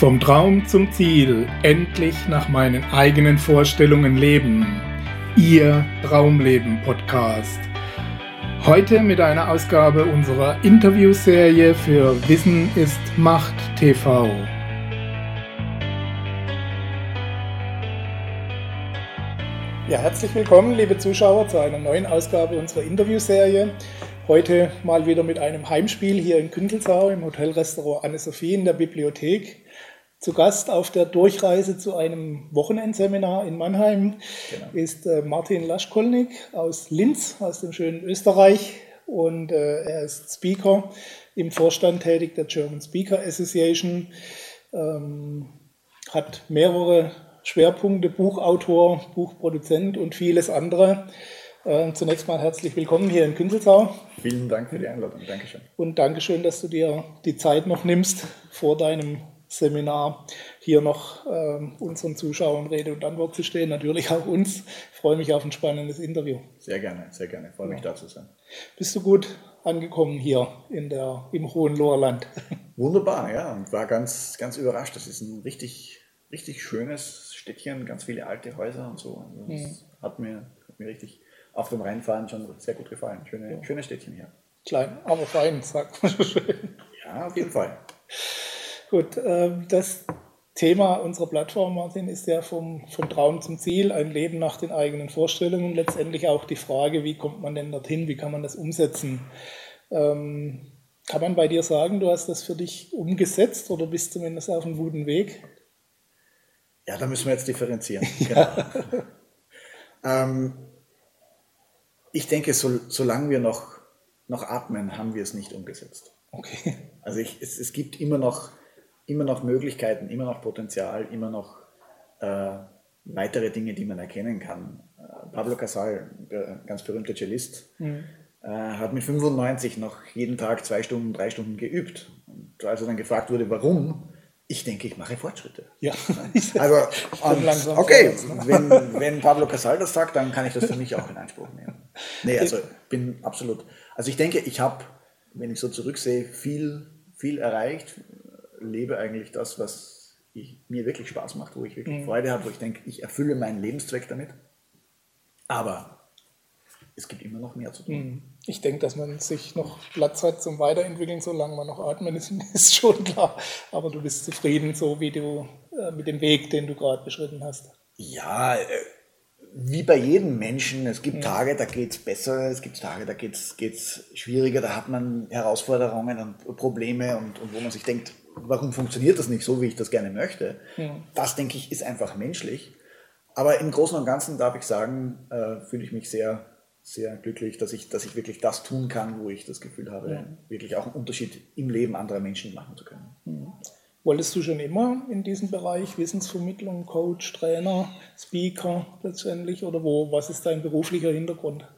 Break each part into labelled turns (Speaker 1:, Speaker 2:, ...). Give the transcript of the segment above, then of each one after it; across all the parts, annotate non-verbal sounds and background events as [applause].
Speaker 1: Vom Traum zum Ziel, endlich nach meinen eigenen Vorstellungen leben. Ihr Traumleben Podcast. Heute mit einer Ausgabe unserer Interviewserie für Wissen ist Macht TV. Ja, herzlich willkommen, liebe Zuschauer, zu einer neuen Ausgabe unserer Interviewserie. Heute mal wieder mit einem Heimspiel hier in Kündelsau im Hotelrestaurant Anne-Sophie in der Bibliothek zu Gast auf der Durchreise zu einem Wochenendseminar in Mannheim genau. ist äh, Martin Laschkolnik aus Linz, aus dem schönen Österreich. Und äh, er ist Speaker im Vorstand tätig der German Speaker Association, ähm, hat mehrere Schwerpunkte, Buchautor, Buchproduzent und vieles andere. Äh, zunächst mal herzlich willkommen hier in Künzelsau.
Speaker 2: Vielen Dank für die Einladung. Dankeschön.
Speaker 1: Und Dankeschön, dass du dir die Zeit noch nimmst vor deinem Seminar hier noch äh, unseren Zuschauern Rede und Antwort zu stehen, natürlich auch uns. Ich freue mich auf ein spannendes Interview.
Speaker 2: Sehr gerne, sehr gerne. Ich freue mich ja. da zu sein.
Speaker 1: Bist du gut angekommen hier in der, im Hohenloherland? [laughs]
Speaker 2: Wunderbar, ja. Und war ganz, ganz überrascht. Das ist ein richtig, richtig schönes Städtchen, ganz viele alte Häuser und so. Also das mhm. hat, mir, hat mir richtig auf dem Rheinfahren schon sehr gut gefallen. Schöne, ja. Schönes Städtchen hier.
Speaker 1: Klein, aber fein, sagt man so schön.
Speaker 2: Ja, auf jeden Fall. [laughs]
Speaker 1: Gut, ähm, das Thema unserer Plattform, Martin, ist ja vom, vom Traum zum Ziel, ein Leben nach den eigenen Vorstellungen. Letztendlich auch die Frage, wie kommt man denn dorthin, wie kann man das umsetzen? Ähm, kann man bei dir sagen, du hast das für dich umgesetzt oder bist zumindest auf einem guten Weg?
Speaker 2: Ja, da müssen wir jetzt differenzieren. [laughs] ja. Genau. ähm, ich denke, so, solange wir noch, noch atmen, haben wir es nicht umgesetzt.
Speaker 1: Okay.
Speaker 2: Also ich, es, es gibt immer noch immer noch Möglichkeiten, immer noch Potenzial, immer noch äh, weitere Dinge, die man erkennen kann. Äh, Pablo Casal, der ganz berühmte Cellist, mhm. äh, hat mit 95 noch jeden Tag zwei Stunden, drei Stunden geübt. Und als er dann gefragt wurde, warum, ich denke, ich mache Fortschritte.
Speaker 1: Ja. [laughs]
Speaker 2: Also, [laughs] okay, ne? wenn, wenn Pablo Casal das sagt, dann kann ich das für mich auch in Anspruch nehmen. Nee, also bin absolut. Also ich denke, ich habe, wenn ich so zurücksehe, viel, viel erreicht, lebe eigentlich das, was ich, mir wirklich Spaß macht, wo ich wirklich mhm. Freude habe, wo ich denke, ich erfülle meinen Lebenszweck damit. Aber es gibt immer noch mehr zu tun. Mhm.
Speaker 1: Ich denke, dass man sich noch Platz hat zum Weiterentwickeln, solange man noch atmen ist, [laughs] ist schon klar. Aber du bist zufrieden, so wie du äh, mit dem Weg, den du gerade beschritten hast.
Speaker 2: Ja, äh, wie bei jedem Menschen, es gibt ja. Tage, da geht es besser, es gibt Tage, da geht es schwieriger, da hat man Herausforderungen und Probleme und, und wo man sich denkt, warum funktioniert das nicht so, wie ich das gerne möchte? Ja. Das, denke ich, ist einfach menschlich. Aber im Großen und Ganzen darf ich sagen, äh, fühle ich mich sehr, sehr glücklich, dass ich, dass ich wirklich das tun kann, wo ich das Gefühl habe, ja. wirklich auch einen Unterschied im Leben anderer Menschen machen zu können.
Speaker 1: Mhm. Wolltest du schon immer in diesem Bereich Wissensvermittlung, Coach, Trainer, Speaker letztendlich oder wo? Was ist dein beruflicher Hintergrund?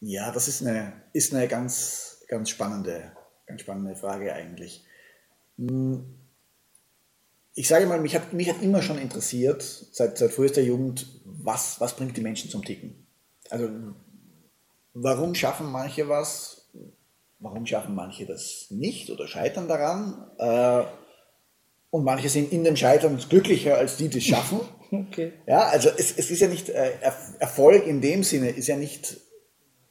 Speaker 2: Ja, das ist eine, ist eine ganz, ganz spannende, ganz spannende Frage eigentlich. Hm. Ich sage mal, mich hat, mich hat immer schon interessiert, seit, seit frühester Jugend, was, was bringt die Menschen zum Ticken? Also, warum schaffen manche was? Warum schaffen manche das nicht oder scheitern daran? Äh, und manche sind in dem Scheitern glücklicher als die, die es schaffen. [laughs] Okay. Ja, also es, es ist ja nicht, äh, Erfolg in dem Sinne ist ja nicht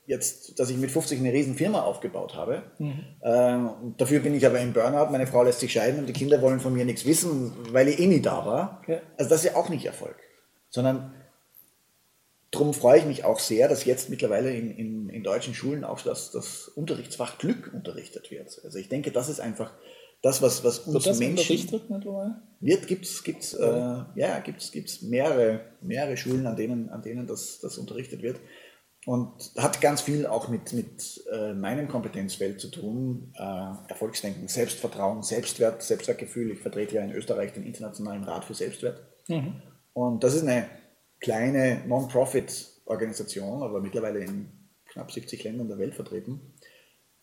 Speaker 2: jetzt, dass ich mit 50 eine riesen Firma aufgebaut habe. Mhm. Ähm, dafür bin ich aber im Burnout, meine Frau lässt sich scheiden und die Kinder wollen von mir nichts wissen, weil ich eh nie da war. Ja. Also das ist ja auch nicht Erfolg. Sondern darum freue ich mich auch sehr, dass jetzt mittlerweile in, in, in deutschen Schulen auch das, das Unterrichtsfach Glück unterrichtet wird. Also ich denke, das ist einfach das, was, was uns
Speaker 1: das
Speaker 2: Menschen? Wird, gibt's, gibt's, äh, ja, gibt's, gibt's mehrere, mehrere Schulen, an denen, an denen das, das unterrichtet wird. Und hat ganz viel auch mit, mit äh, meinem Kompetenzfeld zu tun. Äh, Erfolgsdenken, Selbstvertrauen, Selbstwert, Selbstwertgefühl. Ich vertrete ja in Österreich den Internationalen Rat für Selbstwert. Mhm. Und das ist eine kleine Non-Profit-Organisation, aber mittlerweile in knapp 70 Ländern der Welt vertreten,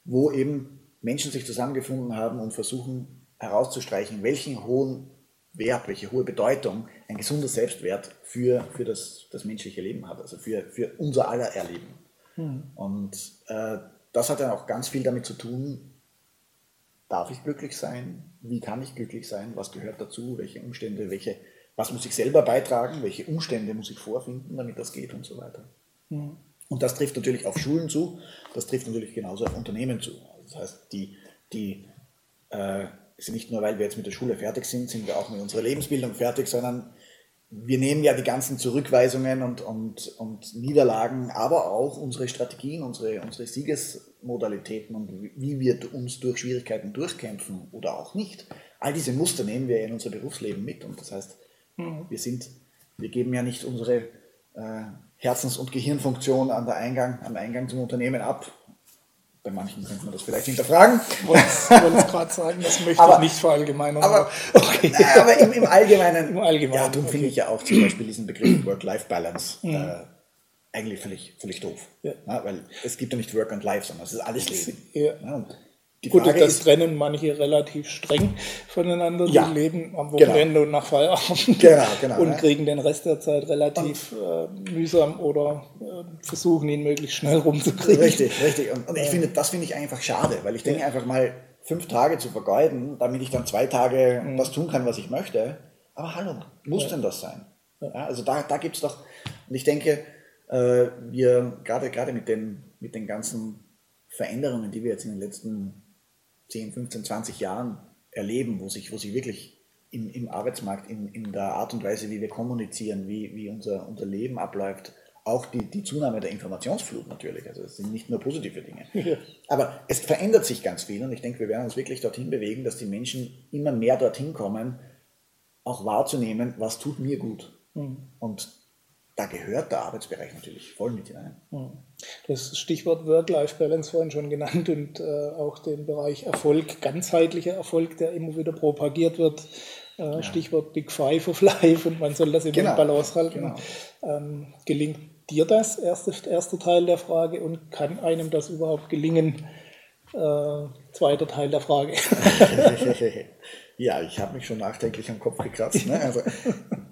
Speaker 2: wo eben Menschen sich zusammengefunden haben und versuchen herauszustreichen, welchen hohen Wert, welche hohe Bedeutung ein gesunder Selbstwert für, für das, das menschliche Leben hat, also für, für unser aller Erleben. Mhm. Und äh, das hat dann auch ganz viel damit zu tun, darf ich glücklich sein? Wie kann ich glücklich sein? Was gehört dazu? Welche Umstände, welche, was muss ich selber beitragen? Welche Umstände muss ich vorfinden, damit das geht und so weiter. Mhm. Und das trifft natürlich auf Schulen zu, das trifft natürlich genauso auf Unternehmen zu. Das heißt, die, die äh, sind nicht nur, weil wir jetzt mit der Schule fertig sind, sind wir auch mit unserer Lebensbildung fertig, sondern wir nehmen ja die ganzen Zurückweisungen und, und, und Niederlagen, aber auch unsere Strategien, unsere, unsere Siegesmodalitäten und wie wir uns durch Schwierigkeiten durchkämpfen oder auch nicht. All diese Muster nehmen wir in unser Berufsleben mit. Und das heißt, mhm. wir sind, wir geben ja nicht unsere äh, Herzens- und Gehirnfunktion an der Eingang, am Eingang zum Unternehmen ab, bei manchen könnte man das vielleicht hinterfragen. Ich [laughs]
Speaker 1: wollte es gerade sagen, das möchte aber, ich nicht verallgemeinern.
Speaker 2: Aber, okay. [laughs] na, aber im, im, Allgemeinen, Im Allgemeinen ja, darum okay. finde ich ja auch zum Beispiel diesen Begriff [clears throat] Work-Life-Balance mhm. äh, eigentlich völlig, völlig doof. Ja. Ja, weil es gibt ja nicht Work and Life, sondern es ist alles Leben. Ja.
Speaker 1: Die Gut, Frage das ist, trennen manche relativ streng voneinander. Ja, die leben am genau. Wochenende genau. und nach Feierabend genau, genau, und ja. kriegen den Rest der Zeit relativ äh, mühsam oder äh, versuchen ihn möglichst schnell rumzukriegen.
Speaker 2: Richtig, richtig. Und, und ich finde, das finde ich einfach schade, weil ich denke ja. einfach mal, fünf Tage zu vergeuden, damit ich dann zwei Tage mhm. das tun kann, was ich möchte. Aber hallo, muss ja. denn das sein? also da, da gibt es doch, und ich denke, äh, wir gerade gerade mit den, mit den ganzen Veränderungen, die wir jetzt in den letzten 10, 15, 20 Jahren erleben, wo sich, wo sich wirklich im, im Arbeitsmarkt, in, in der Art und Weise, wie wir kommunizieren, wie, wie unser, unser Leben abläuft, auch die, die Zunahme der Informationsflut natürlich. Also es sind nicht nur positive Dinge. Ja. Aber es verändert sich ganz viel und ich denke, wir werden uns wirklich dorthin bewegen, dass die Menschen immer mehr dorthin kommen, auch wahrzunehmen, was tut mir gut. Mhm. Und da gehört der Arbeitsbereich natürlich voll mit hinein.
Speaker 1: Hm. Das Stichwort Work-Life-Balance vorhin schon genannt und äh, auch den Bereich Erfolg, ganzheitlicher Erfolg, der immer wieder propagiert wird. Äh, ja. Stichwort Big Five of [laughs] Life und man soll das immer genau. in Balance halten. Genau. Ähm, gelingt dir das, erste, erste Teil der Frage, und kann einem das überhaupt gelingen? Äh, zweiter Teil der Frage. [laughs]
Speaker 2: ja, ich habe mich schon nachdenklich am Kopf gekratzt. Ne? Also, [laughs]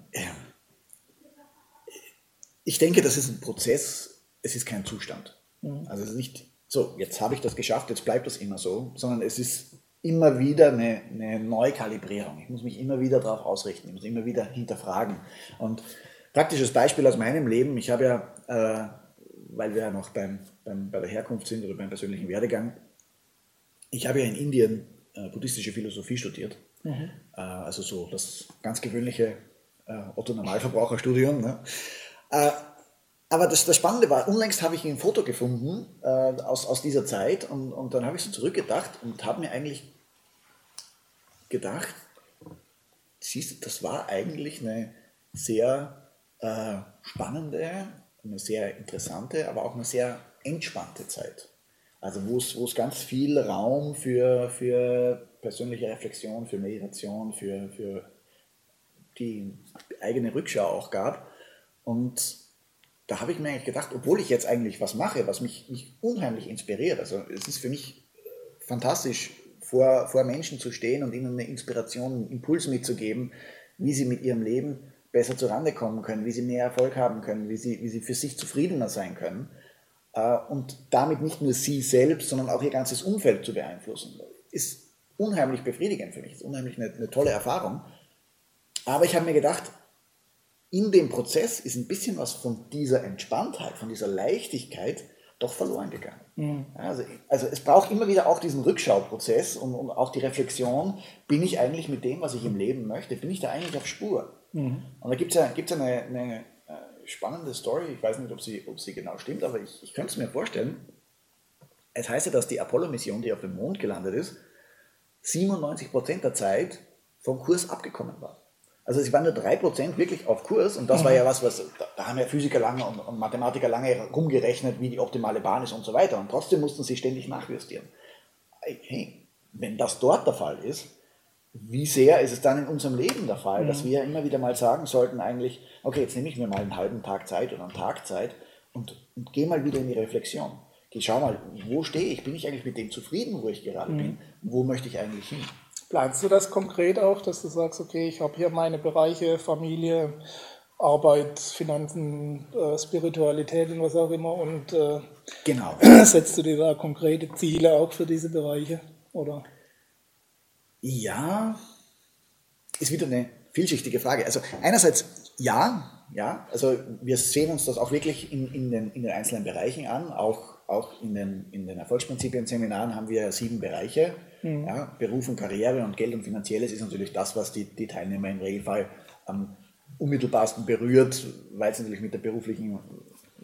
Speaker 2: ich denke, das ist ein Prozess, es ist kein Zustand. Mhm. Also es ist nicht so, jetzt habe ich das geschafft, jetzt bleibt das immer so, sondern es ist immer wieder eine, eine Neukalibrierung. Ich muss mich immer wieder darauf ausrichten, ich muss immer wieder hinterfragen. Und praktisches Beispiel aus meinem Leben, ich habe ja, äh, weil wir ja noch beim, beim, bei der Herkunft sind oder beim persönlichen Werdegang, ich habe ja in Indien äh, buddhistische Philosophie studiert. Mhm. Äh, also so das ganz gewöhnliche äh, Otto-Normalverbraucherstudium. Ne? Äh, aber das, das Spannende war, unlängst habe ich ein Foto gefunden äh, aus, aus dieser Zeit und, und dann habe ich so zurückgedacht und habe mir eigentlich gedacht, siehst du, das war eigentlich eine sehr äh, spannende, eine sehr interessante, aber auch eine sehr entspannte Zeit. Also wo es, ganz viel Raum für, für persönliche Reflexion, für Meditation, für, für die eigene Rückschau auch gab. Und da habe ich mir eigentlich gedacht, obwohl ich jetzt eigentlich was mache, was mich, mich unheimlich inspiriert, also es ist für mich äh, fantastisch, vor, vor Menschen zu stehen und ihnen eine Inspiration, einen Impuls mitzugeben, wie sie mit ihrem Leben besser zurande kommen können, wie sie mehr Erfolg haben können, wie sie, wie sie für sich zufriedener sein können äh, und damit nicht nur sie selbst, sondern auch ihr ganzes Umfeld zu beeinflussen. Ist unheimlich befriedigend für mich, ist unheimlich eine, eine tolle Erfahrung. Aber ich habe mir gedacht, in dem Prozess ist ein bisschen was von dieser Entspanntheit, von dieser Leichtigkeit doch verloren gegangen. Mhm. Also, also es braucht immer wieder auch diesen Rückschauprozess und, und, auch die Reflexion, bin ich eigentlich mit dem, was ich im Leben möchte, bin ich da eigentlich auf Spur? Mhm. Und da gibt es ja, gibt's eine, eine, äh, spannende Story, ich weiß nicht, ob sie, ob sie genau stimmt, aber ich, ich könnte es mir vorstellen. Es heißt ja, dass die Apollo-Mission, die auf dem Mond gelandet ist, 97% der Zeit vom Kurs abgekommen war. Also es waren nur 3% wirklich auf Kurs und das mhm. war ja was, was da haben ja Physiker lange und, und, Mathematiker lange rumgerechnet, wie die optimale Bahn ist und so weiter. Und trotzdem mussten sie ständig nachjustieren. Hey, wenn das dort der Fall ist, wie sehr ist es dann in unserem Leben der Fall, mhm. dass wir immer wieder mal sagen sollten, eigentlich, okay, jetzt nehme ich mir mal einen halben Tag Zeit oder einen Tag Zeit und, und gehe mal wieder in die Reflexion. Geh, schau mal, wo stehe ich? Bin ich eigentlich mit dem zufrieden, wo ich gerade mhm. bin? Wo möchte ich eigentlich hin?
Speaker 1: Planst du das konkret auch, dass du sagst, okay, ich habe hier meine Bereiche, Familie, Arbeit, Finanzen, äh, Spiritualität und was auch immer und äh,
Speaker 2: genau. [clears throat]
Speaker 1: setzt du dir da konkrete Ziele auch für diese Bereiche? Oder?
Speaker 2: Ja, ist wieder eine vielschichtige Frage. Also einerseits ja, ja, also wir sehen uns das auch wirklich in, in, den, in den einzelnen Bereichen an. Auch, auch in den, in den Erfolgsprinzipien-Seminaren haben wir sieben Bereiche. Mhm. Ja, Beruf und Karriere und Geld und Finanzielles ist natürlich das, was die, die Teilnehmer im Regelfall am unmittelbarsten berührt, weil es natürlich mit der beruflichen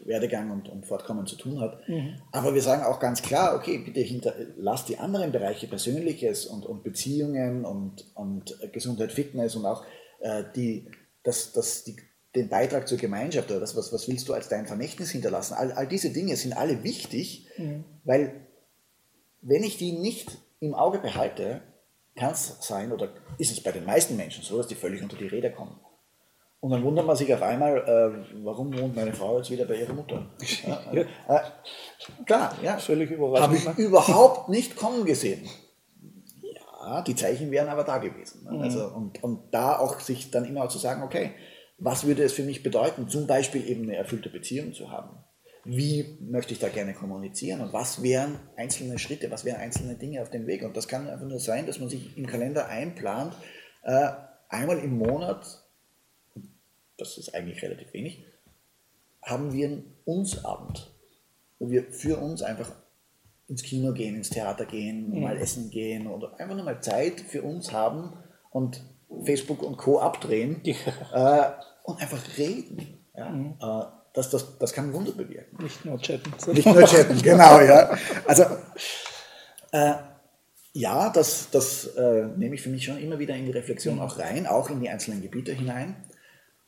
Speaker 2: Werdegang und, und Fortkommen zu tun hat. Mhm. Aber wir sagen auch ganz klar, okay, bitte hinter, lasst die anderen Bereiche Persönliches und, und Beziehungen und, und Gesundheit, Fitness und auch äh, die, das, das, die, den Beitrag zur Gemeinschaft oder das, was, was willst du als dein Vermächtnis hinterlassen. All, all diese Dinge sind alle wichtig, mhm. weil wenn ich die nicht im Auge behalte, kann es sein, oder ist es bei den meisten Menschen so, dass die völlig unter die Räder kommen. Und dann wundert man sich auf einmal, äh, warum wohnt meine Frau jetzt wieder bei ihrer Mutter? Ja, äh, äh, klar, ja. Völlig überraschend. Habe ich überhaupt nicht kommen gesehen. Ja, die Zeichen wären aber da gewesen. Ne? Mhm. Also, und, und da auch sich dann immer zu sagen, okay, was würde es für mich bedeuten, zum Beispiel eben eine erfüllte Beziehung zu haben? Wie möchte ich da gerne kommunizieren und was wären einzelne Schritte, was wären einzelne Dinge auf dem Weg? Und das kann einfach nur sein, dass man sich im Kalender einplant, äh, einmal im Monat das ist eigentlich relativ wenig, haben wir einen Uns-Abend, wo wir für uns einfach ins Kino gehen, ins Theater gehen, mhm. mal essen gehen oder einfach nur mal Zeit für uns haben und Facebook und Co. abdrehen ja. äh, und einfach reden. Ja? Mhm. Äh, das, das, das kann Wunder bewirken.
Speaker 1: Nicht nur chatten. [laughs]
Speaker 2: Nicht nur chatten, genau, ja. Also, äh, ja, das, das äh, nehme ich für mich schon immer wieder in die Reflexion mhm. auch rein, auch in die einzelnen Gebiete hinein.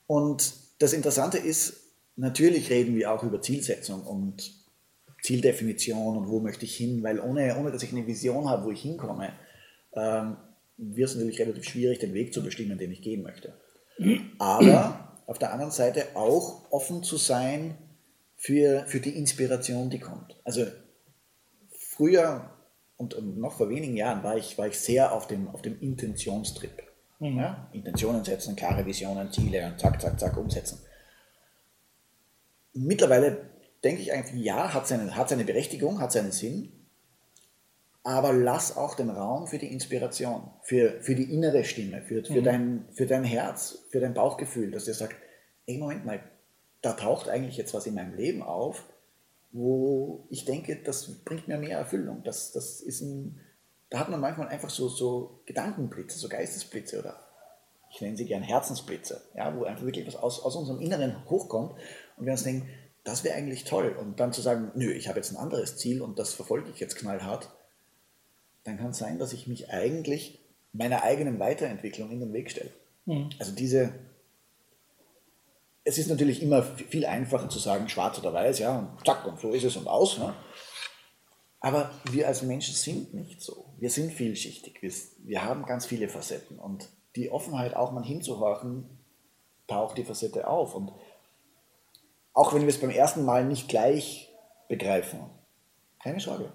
Speaker 2: Und das Interessante ist, natürlich reden wir auch über Zielsetzung und Zieldefinition und wo möchte ich hin, weil ohne, ohne dass ich eine Vision habe, wo ich hinkomme, ähm, wird es natürlich relativ schwierig, den Weg zu bestimmen, den ich gehen möchte. [clears throat] Aber auf der anderen Seite auch offen zu sein für, für die Inspiration, die kommt. Also früher und, und noch vor wenigen Jahren war ich, war ich sehr auf dem, auf dem Intentionstrip. Mhm. Ja? Intentionen setzen, klare Visionen, Ziele und zack, zack, zack umsetzen. Mittlerweile denke ich eigentlich, ja, hat seine, hat seine Berechtigung, hat seinen Sinn, aber lass auch den Raum für die Inspiration, für, für die innere Stimme, für, für, mhm. dein, für dein Herz, für dein Bauchgefühl, dass dir sagt, ey, Moment mal, da taucht eigentlich jetzt was in meinem Leben auf, wo ich denke, das bringt mir mehr Erfüllung. Das, das ist ein, da hat man manchmal einfach so, so Gedankenblitze, so Geistesblitze oder ich nenne sie gern Herzensblitze, ja, wo einfach wirklich was aus, aus unserem Inneren hochkommt und wir uns denken, das wäre eigentlich toll. Und dann zu sagen, nö, ich habe jetzt ein anderes Ziel und das verfolge ich jetzt knallhart, dann kann es sein, dass ich mich eigentlich meiner eigenen Weiterentwicklung in den Weg stelle. Mhm. Also diese, es ist natürlich immer viel einfacher zu sagen, schwarz oder weiß, ja, und zack, und so ist es und aus. Ja. Aber wir als Menschen sind nicht so. Wir sind vielschichtig. Wir, wir haben ganz viele Facetten. Und die Offenheit, auch mal hinzuhorchen, taucht die Facette auf. Und auch wenn wir es beim ersten Mal nicht gleich begreifen, keine Sorge.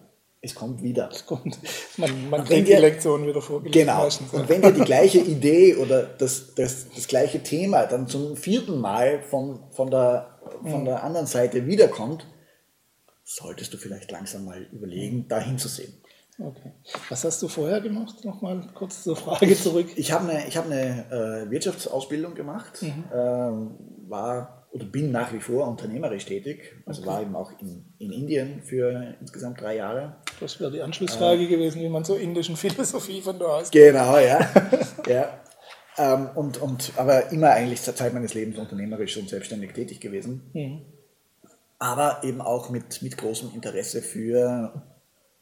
Speaker 2: Es kommt wieder. Es kommt.
Speaker 1: Man, man kriegt die Lektion wieder vorgelegt.
Speaker 2: Genau. Meistens. Und wenn dir die gleiche Idee oder das, das, das gleiche Thema dann zum vierten Mal von, von, der, von der anderen Seite wiederkommt, solltest du vielleicht langsam mal überlegen, da hinzusehen.
Speaker 1: Okay. Was hast du vorher gemacht? Nochmal kurz zur Frage zurück.
Speaker 2: Ich habe eine, ich hab eine äh, Wirtschaftsausbildung gemacht, mhm. äh, war oder bin nach wie vor unternehmerisch tätig, also okay. war eben auch in, in Indien für insgesamt drei Jahre.
Speaker 1: Das wäre die Anschlussfrage äh, gewesen, wie man zur indischen Philosophie von da aus.
Speaker 2: Genau, ja. [laughs] ja. Ähm, und, und, aber immer eigentlich zur Zeit meines Lebens unternehmerisch und selbstständig tätig gewesen. Mhm aber eben auch mit, mit großem Interesse für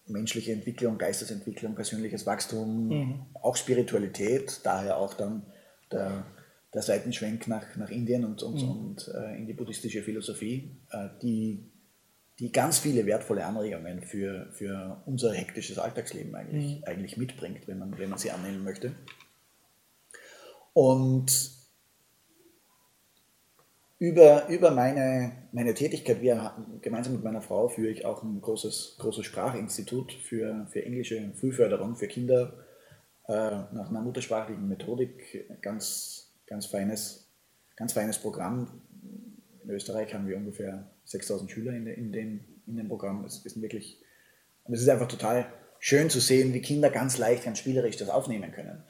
Speaker 2: menschliche Entwicklung, Geistesentwicklung, persönliches Wachstum, mhm. auch Spiritualität, daher auch dann der, der Seitenschwenk nach, nach Indien und, und, mhm. und äh, in die buddhistische Philosophie, äh, die, die ganz viele wertvolle Anregungen für, für unser hektisches Alltagsleben eigentlich, mhm. eigentlich mitbringt, wenn man, wenn man sie annehmen möchte. Und über, über meine, meine Tätigkeit, wir, gemeinsam mit meiner Frau führe ich auch ein großes, großes Sprachinstitut für, für englische Frühförderung für Kinder äh, nach einer muttersprachlichen Methodik. Ganz, ganz, feines, ganz feines Programm. In Österreich haben wir ungefähr 6000 Schüler in, in, dem, in dem Programm. Es ist wirklich, und es ist einfach total schön zu sehen, wie Kinder ganz leicht, ganz spielerisch das aufnehmen können.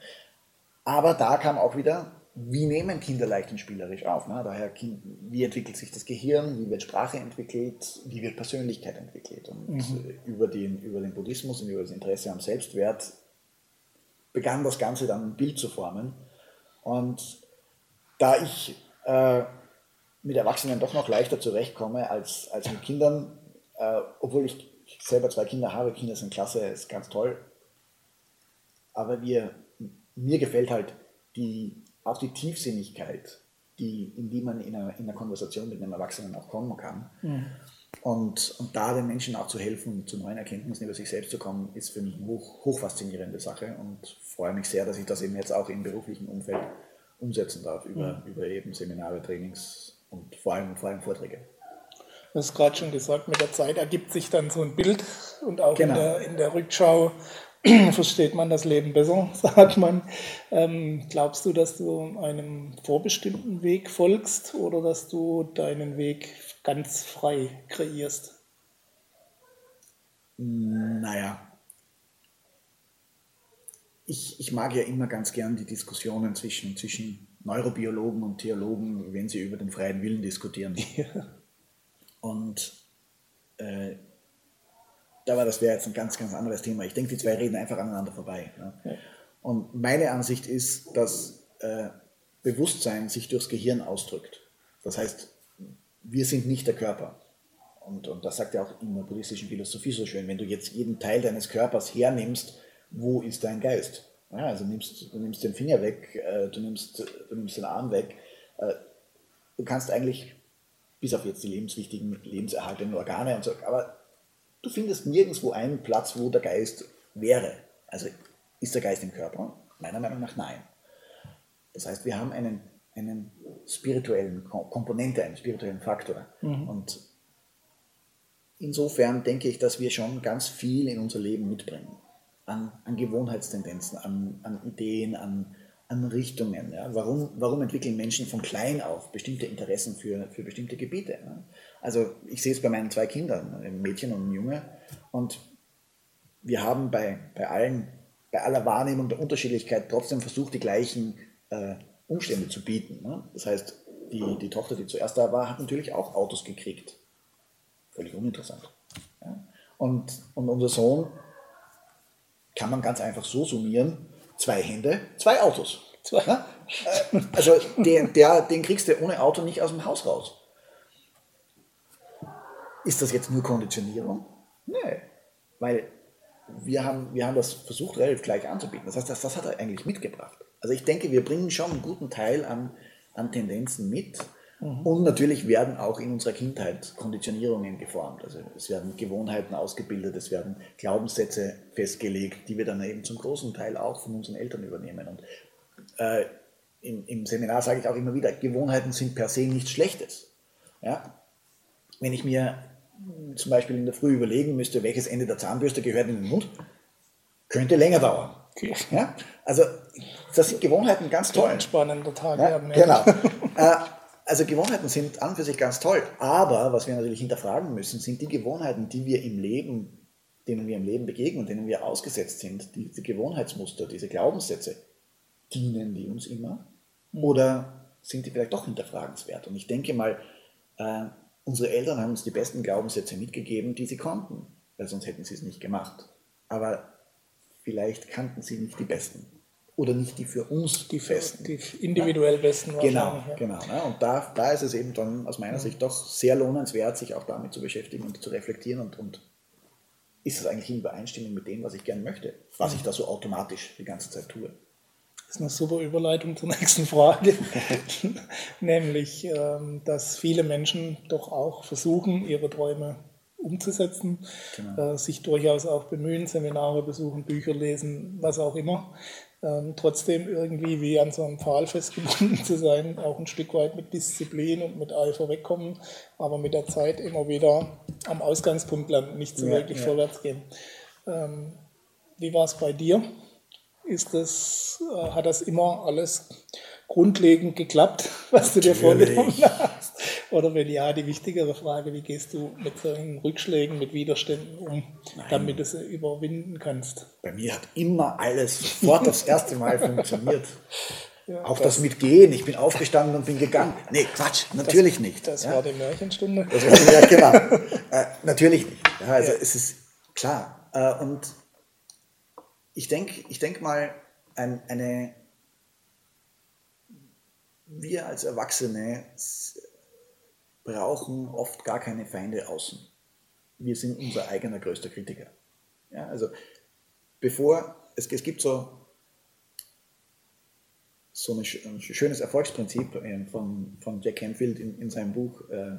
Speaker 2: Aber da kam auch wieder, wie nehmen Kinder leicht und spielerisch auf? Ne? Daher, wie entwickelt sich das Gehirn, wie wird Sprache entwickelt, wie wird Persönlichkeit entwickelt? Und mhm. über, den, über den Buddhismus und über das Interesse am Selbstwert begann das Ganze dann ein Bild zu formen. Und da ich äh, mit Erwachsenen doch noch leichter zurechtkomme als, als mit Kindern, äh, obwohl ich selber zwei Kinder habe, Kinder sind klasse, ist ganz toll. Aber wir, mir gefällt halt die, auch die Tiefsinnigkeit, die, in die man in einer, in einer Konversation mit einem Erwachsenen auch kommen kann. Mhm. Und, und da den Menschen auch zu helfen, zu neuen Erkenntnissen über sich selbst zu kommen, ist für mich eine hoch, hochfaszinierende Sache und freue mich sehr, dass ich das eben jetzt auch im beruflichen Umfeld umsetzen darf, über, mhm. über eben Seminare, Trainings und vor allem, vor allem Vorträge.
Speaker 1: Du hast gerade schon gesagt, mit der Zeit ergibt sich dann so ein Bild und auch genau. in, der, in der Rückschau [clears throat] versteht man das Leben besser, [laughs] sagt man. Ähm, glaubst du, dass du einem vorbestimmten Weg folgst oder dass du deinen Weg ganz frei kreierst?
Speaker 2: Naja, ich, ich mag ja immer ganz gern die Diskussionen zwischen, zwischen Neurobiologen und Theologen, wenn sie über den freien Willen diskutieren. [laughs] Ja. Und äh, da war das wäre jetzt ein ganz, ganz anderes Thema. Ich denke, die zwei reden einfach aneinander vorbei. Ne? Ja. Und meine Ansicht ist, dass äh, Bewusstsein sich durchs Gehirn ausdrückt. Das heißt, wir sind nicht der Körper. Und, und das sagt ja auch in der buddhistischen Philosophie so schön, wenn du jetzt jeden Teil deines Körpers hernimmst, wo ist dein Geist? Ja, also nimmst, du nimmst den Finger weg, äh, du, nimmst, du nimmst den Arm weg. Äh, du kannst eigentlich, bis auf jetzt die lebenswichtigen, lebenserhaltenden Organe und so, aber du findest nirgendwo einen Platz, wo der Geist wäre. Also ist der Geist im Körper? Meiner Meinung nach nein. Das heißt, wir haben einen, einen spirituellen Komponente, einen spirituellen Faktor. Mhm. Und insofern denke ich, dass wir schon ganz viel in unser Leben mitbringen an, an Gewohnheitstendenzen, an, an Ideen, an, an Richtungen. Ja? Warum, warum entwickeln Menschen von klein auf bestimmte Interessen für, für bestimmte Gebiete? Ja? Also ich sehe es bei meinen zwei Kindern, ein Mädchen und ein Junge, und wir haben bei, bei allen, bei aller Wahrnehmung der Unterschiedlichkeit trotzdem versucht, die gleichen äh, Umstände zu bieten. Ne? Das heißt, die, die Tochter, die zuerst da war, hat natürlich auch Autos gekriegt. Völlig uninteressant. Ja? Und, und unser Sohn kann man ganz einfach so summieren, zwei Hände, zwei Autos. Zwei. Äh, also den, der, den kriegst du ohne Auto nicht aus dem Haus raus. Ist das jetzt nur Konditionierung? Nee, weil wir haben, wir haben das versucht, relativ gleich anzubieten. Das heißt, das, das hat er eigentlich mitgebracht. Also ich denke, wir bringen schon einen guten Teil an, an Tendenzen mit, Mhm. Und natürlich werden auch in unserer Kindheit Konditionierungen geformt. Also es werden Gewohnheiten ausgebildet, es werden Glaubenssätze festgelegt, die wir dann eben zum großen Teil auch von unseren Eltern übernehmen. Und äh, im, im, Seminar sage ich auch immer wieder, Gewohnheiten sind per se nichts Schlechtes. Ja? Wenn ich mir zum Beispiel in der Früh überlegen müsste, welches Ende der Zahnbürste gehört in den Mund, könnte länger dauern. Okay. Ja? Also das sind Gewohnheiten ganz toll. Ein
Speaker 1: spannender Tag
Speaker 2: ja. Genau. [laughs] also Gewohnheiten sind an und für sich ganz toll, aber was wir natürlich hinterfragen müssen, sind die Gewohnheiten, die wir im Leben, denen wir im Leben begegnen, denen wir ausgesetzt sind, diese Gewohnheitsmuster, diese Glaubenssätze, dienen die uns immer oder sind die vielleicht doch hinterfragenswert? Und ich denke mal, äh, unsere Eltern haben uns die besten Glaubenssätze mitgegeben, die sie konnten, weil sonst hätten sie es nicht gemacht. Aber vielleicht kannten sie nicht die besten oder nicht die für uns die festen.
Speaker 1: Die individuell besten
Speaker 2: Genau, ja. genau. Ne? Und da, da ist es eben dann aus meiner Sicht doch sehr lohnenswert, sich auch damit zu beschäftigen und zu reflektieren und, und ist es eigentlich in Übereinstimmung mit dem, was ich gerne möchte, was ich da so automatisch die ganze Zeit tue.
Speaker 1: Das ist eine super Überleitung zur nächsten Frage, [laughs] nämlich, ähm, dass viele Menschen doch auch versuchen, ihre Träume umzusetzen, genau. Äh, sich durchaus auch bemühen, Seminare besuchen, Bücher lesen, was auch immer ähm, trotzdem irgendwie wie an so einem Pfahl festgebunden zu sein, auch ein Stück weit mit Disziplin und mit Eifer wegkommen, aber mit der Zeit immer wieder am Ausgangspunkt landen, nicht so ja, wirklich ja. vorwärts gehen. Ähm, wie war es bei dir? Ist das, äh, hat das immer alles grundlegend geklappt, was du dir vorgenommen hast? Oder wenn ja, die wichtigere Frage, wie gehst du mit solchen Rückschlägen, mit Widerständen um, Nein. damit du sie überwinden kannst?
Speaker 2: Bei mir hat immer alles sofort das erste Mal funktioniert. [laughs] Ja, auch das, das, mit Gehen, ich bin aufgestanden und bin gegangen. [laughs] Nee, Quatsch, natürlich
Speaker 1: das,
Speaker 2: nicht.
Speaker 1: Das ja? war die Märchenstunde.
Speaker 2: Das war, ja, [laughs] genau. äh, natürlich nicht. Ja, also es ist klar. Äh, und ich denke ich denk mal, ein, eine, wir als Erwachsene brauchen oft gar keine Feinde außen. Wir sind unser eigener größter Kritiker. Ja, also bevor, es, es gibt so so ein schönes Erfolgsprinzip äh, von, von Jack Canfield in, in seinem Buch äh,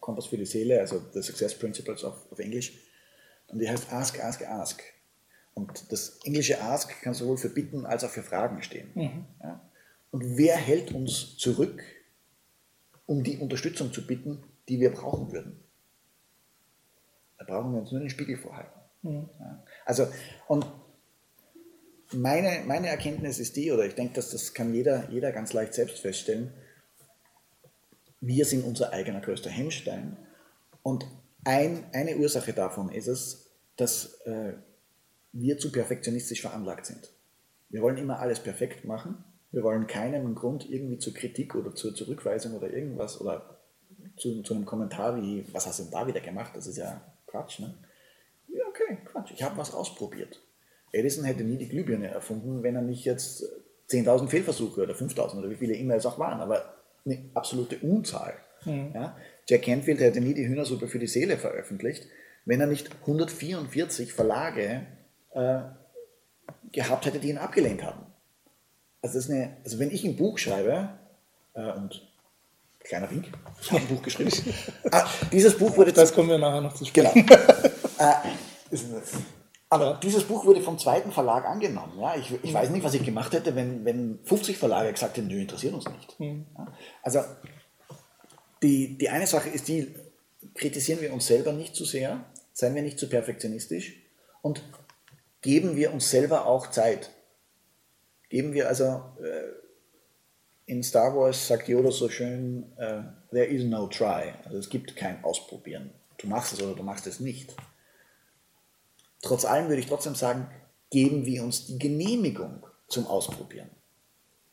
Speaker 2: Kompass für die Seele, also The Success Principles auf, auf Englisch. Und die heißt Ask, Ask, Ask. Und das englische Ask kann sowohl für Bitten als auch für Fragen stehen. Mhm. Ja? Und wer hält uns zurück, um die Unterstützung zu bitten, die wir brauchen würden? Da brauchen wir uns nur den Spiegel vorhalten. Mhm. Ja? Also, und meine, meine Erkenntnis ist die, oder ich denke, dass das kann jeder, jeder ganz leicht selbst feststellen, wir sind unser eigener größter Hemmstein. Und ein, eine Ursache davon ist es, dass äh, wir zu perfektionistisch veranlagt sind. Wir wollen immer alles perfekt machen. Wir wollen keinen Grund irgendwie zur Kritik oder zur Zurückweisung oder irgendwas oder zu, zu einem Kommentar wie, was hast du denn da wieder gemacht? Das ist ja Quatsch. Ne? Ja, okay, Quatsch. Ich habe was ausprobiert. Edison hätte nie die Glühbirne erfunden, wenn er nicht jetzt 10.000 Fehlversuche oder 5.000 oder wie viele immer es auch waren, aber eine absolute Unzahl. Mhm. Ja? Jack Canfield hätte nie die Hühnersuppe für die Seele veröffentlicht, wenn er nicht 144 Verlage äh, gehabt hätte, die ihn abgelehnt haben. Also, das ist eine, also wenn ich ein Buch schreibe, äh, und kleiner Wink, ich habe ein Buch geschrieben. [laughs] ah, dieses Buch wurde.
Speaker 1: Das kommen wir nachher noch zu sprechen.
Speaker 2: Genau. [laughs] äh, aber dieses Buch wurde vom zweiten Verlag angenommen. Ja? Ich, ich weiß nicht, was ich gemacht hätte, wenn, wenn 50 Verlage gesagt hätten, nö, interessiert uns nicht. Mhm. Ja? Also die, die eine Sache ist die, kritisieren wir uns selber nicht zu sehr, seien wir nicht zu perfektionistisch und geben wir uns selber auch Zeit. Geben wir also, äh, in Star Wars sagt Yoda so schön, äh, there is no try. Also es gibt kein Ausprobieren. Du machst es oder du machst es nicht. Trotz allem würde ich trotzdem sagen, geben wir uns die Genehmigung zum Ausprobieren.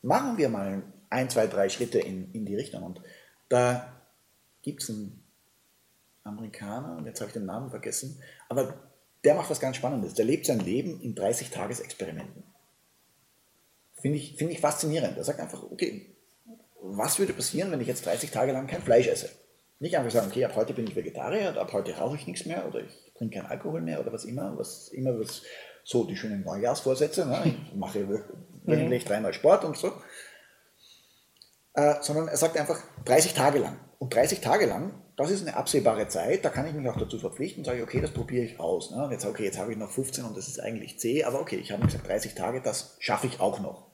Speaker 2: Machen wir mal ein, zwei, drei Schritte in, in die Richtung. Und da gibt es einen Amerikaner, und jetzt habe ich den Namen vergessen, aber der macht was ganz Spannendes. Der lebt sein Leben in 30-Tages-Experimenten. Finde ich, find ich faszinierend. Er sagt einfach, okay, was würde passieren, wenn ich jetzt 30 Tage lang kein Fleisch esse? Nicht einfach sagen, okay, ab heute bin ich Vegetarier, ab heute rauche ich nichts mehr oder ich trinke keinen Alkohol mehr oder was immer, was immer was so die schönen Neujahrsvorsätze, ne? ich mache wöchentlich mhm. dreimal Sport und so. Äh, sondern er sagt einfach 30 Tage lang. Und 30 Tage lang, das ist eine absehbare Zeit, da kann ich mich auch dazu verpflichten und sage, okay, das probiere ich aus. Ne? Und jetzt, okay, jetzt habe ich noch 15 und das ist eigentlich zäh, aber okay, ich habe gesagt, 30 Tage, das schaffe ich auch noch.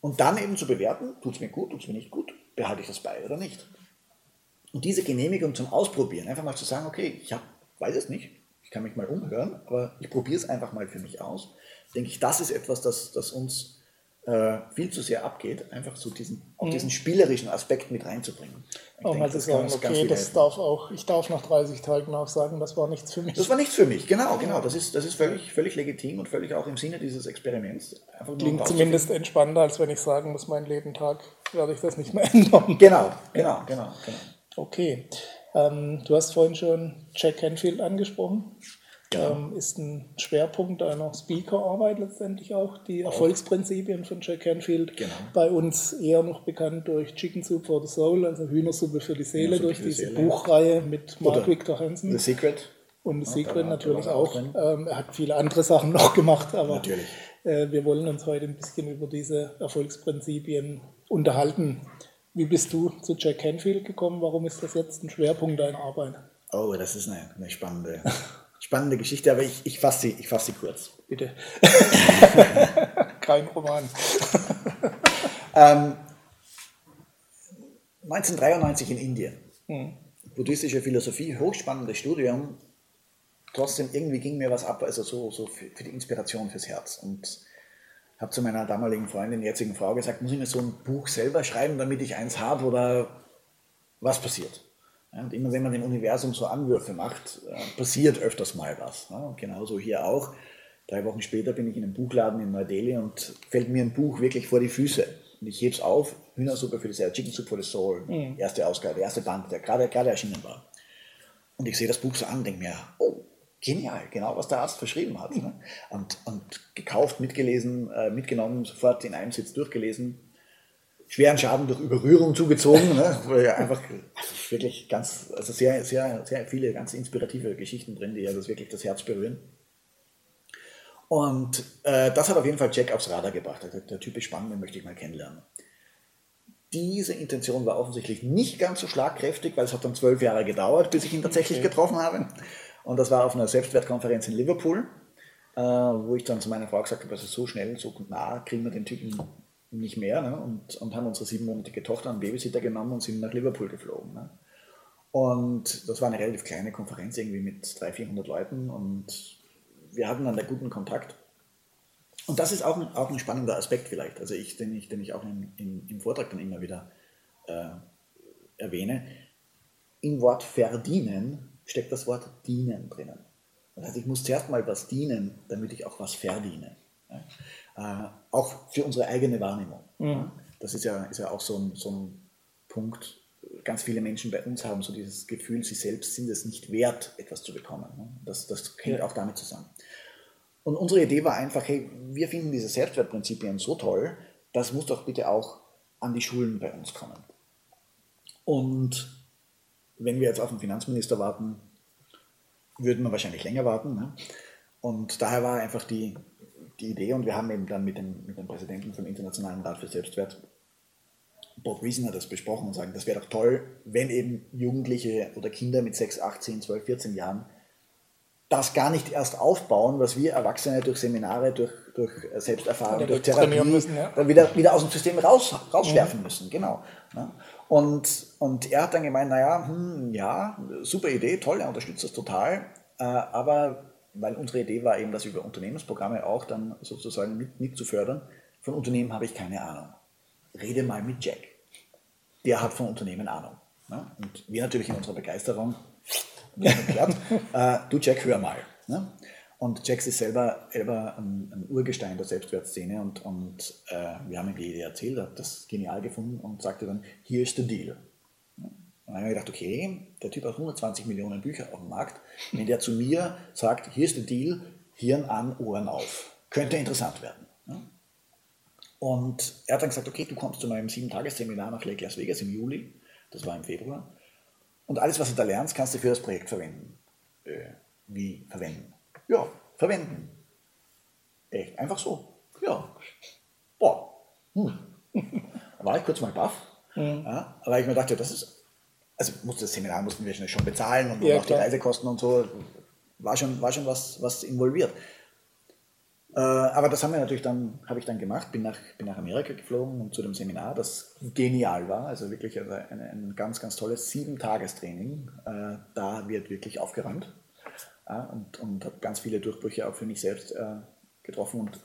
Speaker 2: Und dann eben zu bewerten, tut es mir gut, tut es mir nicht gut, behalte ich das bei oder nicht. Und diese Genehmigung zum Ausprobieren, einfach mal zu sagen, okay, ich hab, weiß es nicht, ich kann mich mal umhören, aber ich probiere es einfach mal für mich aus, denke ich, das ist etwas, das, das uns äh, viel zu sehr abgeht, einfach so diesen, auch mhm. diesen spielerischen Aspekt mit reinzubringen.
Speaker 1: Ich auch denke, mal zu sagen, okay, das darf auch, ich darf nach 30 Tagen auch sagen, das war nichts für mich.
Speaker 2: Das war nichts für mich, genau, genau. Das ist, das ist völlig, völlig legitim und völlig auch im Sinne dieses Experiments.
Speaker 1: Klingt zumindest entspannter, als wenn ich sagen muss, mein Lebentag werde ich das nicht mehr [laughs] ändern.
Speaker 2: Genau, genau, genau, genau.
Speaker 1: Okay. Ähm, du hast vorhin schon Jack Canfield angesprochen. Ja. Ähm, ist ein Schwerpunkt deiner Speakerarbeit letztendlich auch, die auch. Erfolgsprinzipien von Jack Canfield. Genau. Bei uns eher noch bekannt durch Chicken Soup for the Soul, also Hühnersuppe für die Seele, Hühnersuppe durch diese Seele. Buchreihe mit Mark Oder Victor Hansen.
Speaker 2: The Secret.
Speaker 1: Und The ja, Secret natürlich auch. auch ähm, er hat viele andere Sachen noch gemacht, aber äh, wir wollen uns heute ein bisschen über diese Erfolgsprinzipien unterhalten. Wie bist du zu Jack Canfield gekommen? Warum ist das jetzt ein Schwerpunkt deiner Arbeit?
Speaker 2: Oh, das ist eine, eine spannende, [laughs] spannende Geschichte, aber ich, ich fasse sie, fass sie kurz.
Speaker 1: Bitte. [laughs] Kein Roman.
Speaker 2: ähm, 1993 in Indien. Hm. Buddhistische Philosophie, hochspannendes Studium. Trotzdem irgendwie ging mir was ab, also so, so für, für die Inspiration fürs Herz. Und habe zu meiner damaligen Freundin, jetzigen Frau gesagt, muss ich mir so ein Buch selber schreiben, damit ich eins habe oder was passiert. Und immer wenn man dem Universum so Anwürfe macht, äh, passiert öfters mal was. Ja, und genauso hier auch. Drei Wochen später bin ich in einem Buchladen in Neu-Delhi und fällt mir ein Buch wirklich vor die Füße. Und ich hebe es auf, Hühnersuppe für die Seele, Chicken Soup for the Soul, mhm. erste Ausgabe, erste Band, der gerade, gerade erschienen war. Und ich sehe das Buch so an und denke mir, oh, genial, genau was der Arzt verschrieben hat. Mhm. Ne? Und, und gekauft, mitgelesen, äh, mitgenommen, sofort in einem Sitz durchgelesen. Schweren Schaden durch Überrührung zugezogen. ne? Einfach wirklich ganz, also sehr, sehr, sehr viele ganz inspirative Geschichten drin, die ja das wirklich das Herz berühren. Und äh, das hat auf jeden Fall Jack aufs Radar gebracht. Also der Typ ist spannend, den möchte ich mal kennenlernen. Diese Intention war offensichtlich nicht ganz so schlagkräftig, weil es hat dann zwölf Jahre gedauert, bis ich ihn tatsächlich okay. getroffen habe. Und das war auf einer Selbstwertkonferenz in Liverpool, äh, wo ich dann zu meiner Frau gesagt habe, also so schnell, so nah kriegen wir den Typen nicht mehr. Ne? Und, und haben unsere siebenmonatige Tochter einen Babysitter genommen und sind nach Liverpool geflogen. Ne? Und das war eine relativ kleine Konferenz, irgendwie mit 300, 400 Leuten. Und wir hatten dann da guten Kontakt. Und das ist auch ein, auch ein spannender Aspekt vielleicht, also ich, den, ich, den ich auch in, in, im Vortrag dann immer wieder äh, erwähne. Im Wort verdienen steckt das Wort dienen drinnen. Das heißt, ich muss zuerst mal was dienen, damit ich auch was verdiene. Ja? Auch für unsere eigene Wahrnehmung. Mhm. Das ist ja, ist ja auch so ein, so ein Punkt, ganz viele Menschen bei uns haben so dieses Gefühl, sie selbst sind es nicht wert, etwas zu bekommen. Ne? Das, das hängt ja. auch damit zusammen. Und unsere Idee war einfach, hey, wir finden diese Selbstwertprinzipien so toll, das muss doch bitte auch an die Schulen bei uns kommen. Und wenn wir jetzt auf den Finanzminister warten, würden wir wahrscheinlich länger warten. Ne? Und daher war einfach die, die Idee, und wir haben eben dann mit dem, mit dem Präsidenten vom Internationalen Rat für Selbstwert Bob Reason das besprochen und sagen, das wäre doch toll, wenn eben Jugendliche oder Kinder mit 6, 8, 10, 12, 14 Jahren das gar nicht erst aufbauen, was wir Erwachsene durch Seminare, durch, durch Selbsterfahrung, durch Therapie müssen, ja. dann wieder, wieder aus dem System raus, rauswerfen mhm. müssen. Genau. Und, und er hat dann gemeint, naja, hm, ja, super Idee, toll, er unterstützt das total, äh, aber weil unsere Idee war eben, das über Unternehmensprogramme auch dann sozusagen mit, mit zu fördern, von Unternehmen habe ich keine Ahnung. Rede mal mit Jack der hat von Unternehmen Ahnung. Ne? Und wir natürlich in unserer Begeisterung, erklärt, [laughs] äh, du Jack, hör mal. Ne? Und Jack ist selber, selber ein, ein Urgestein der Selbstwertszene und, und äh, wir haben ihm die Idee erzählt, hat das genial gefunden und sagte dann, hier ist der Deal. Und dann haben wir gedacht, okay, der Typ hat 120 Millionen Bücher auf dem Markt. Wenn der zu mir sagt, hier ist der Deal, Hirn an, Ohren auf, könnte interessant werden. Und er hat dann gesagt, okay, du kommst zu meinem Sieben-Tages-Seminar nach Lake Las Vegas im Juli. Das war im Februar. Und alles, was du da lernst, kannst du für das Projekt verwenden. Äh, wie verwenden? Ja, verwenden. Echt, einfach so. Ja. Boah. Hm. [laughs] Da war ich kurz mal baff. Mhm. Ja, aber ich mir dachte, das ist, also musste das Seminar mussten wir schon bezahlen und, ja, auch die Reisekosten und so. War schon, war schon was, was involviert. Äh, aber das haben wir natürlich dann, habe ich dann gemacht, bin nach, bin nach Amerika geflogen und zu dem Seminar, das genial war, also wirklich also ein, ein ganz, ganz tolles Sieben-Tagestraining. Äh, da wird wirklich aufgeräumt ja, und, und habe ganz viele Durchbrüche auch für mich selbst äh, getroffen. Und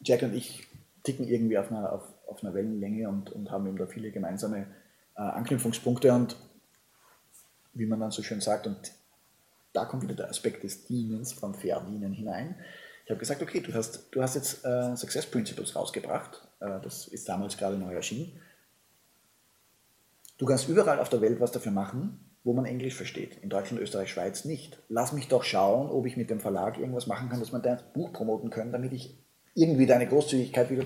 Speaker 2: Jack und ich ticken irgendwie auf einer, auf, auf einer Wellenlänge und, und haben eben da viele gemeinsame äh, Anknüpfungspunkte und wie man dann so schön sagt, und da kommt wieder der Aspekt des Dienens, vom Verdienen hinein ich habe gesagt, okay, du hast, du hast jetzt äh, Success Principles rausgebracht. Äh, das ist damals gerade neu erschienen. Du kannst überall auf der Welt was dafür machen, wo man Englisch versteht. In Deutschland, Österreich, Schweiz nicht. Lass mich doch schauen, ob ich mit dem Verlag irgendwas machen kann, dass man dein Buch promoten kann, damit ich irgendwie deine Großzügigkeit wieder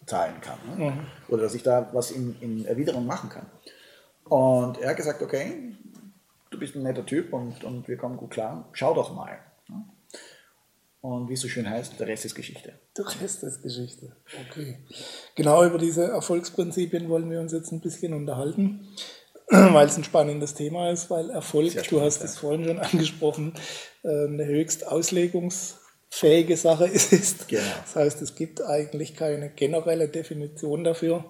Speaker 2: zurückzahlen kann. Ne? Mhm. Oder dass ich da was in, in Erwiderung machen kann. Und er hat gesagt, okay, du bist ein netter Typ und, und wir kommen gut klar, schau doch mal. Und wie es so schön heißt, der Rest ist Geschichte.
Speaker 1: Der Rest ist Geschichte. Okay. Genau über diese Erfolgsprinzipien wollen wir uns jetzt ein bisschen unterhalten, [clears throat] weil es ein spannendes Thema ist, weil Erfolg, spannend, du hast es vorhin schon [laughs] angesprochen, äh, eine höchst auslegungsfähige Sache [laughs] ist. Genau. Das heißt, es gibt eigentlich keine generelle Definition dafür.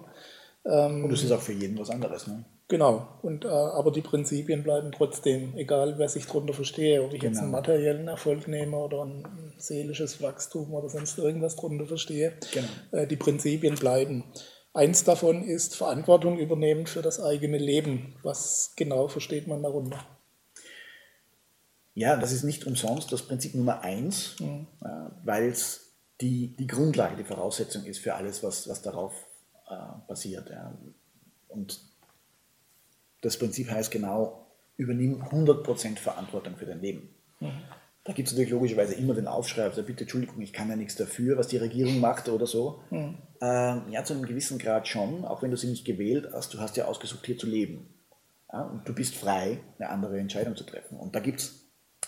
Speaker 2: Und es ist auch für jeden was anderes. Ne?
Speaker 1: Genau, und, äh, aber die Prinzipien bleiben trotzdem, egal wer sich darunter verstehe, ob ich genau. jetzt einen materiellen Erfolg nehme oder ein seelisches Wachstum oder sonst irgendwas darunter verstehe. Genau. Äh, die Prinzipien bleiben. Eins davon ist Verantwortung übernehmen für das eigene Leben. Was genau versteht man darunter?
Speaker 2: Ja, das ist nicht umsonst das Prinzip Nummer eins, mhm. weil es die, die Grundlage, die Voraussetzung ist für alles, was, was darauf äh, basiert. Ja. Und das Prinzip heißt genau, übernimm 100% Verantwortung für dein Leben. Mhm. Da gibt es natürlich logischerweise immer den Aufschrei, also bitte Entschuldigung, ich kann ja nichts dafür, was die Regierung macht oder so. Mhm. Ähm, ja, zu einem gewissen Grad schon, auch wenn du sie nicht gewählt hast, du hast ja ausgesucht, hier zu leben. Ja, und du bist frei, eine andere Entscheidung zu treffen. Und da gibt es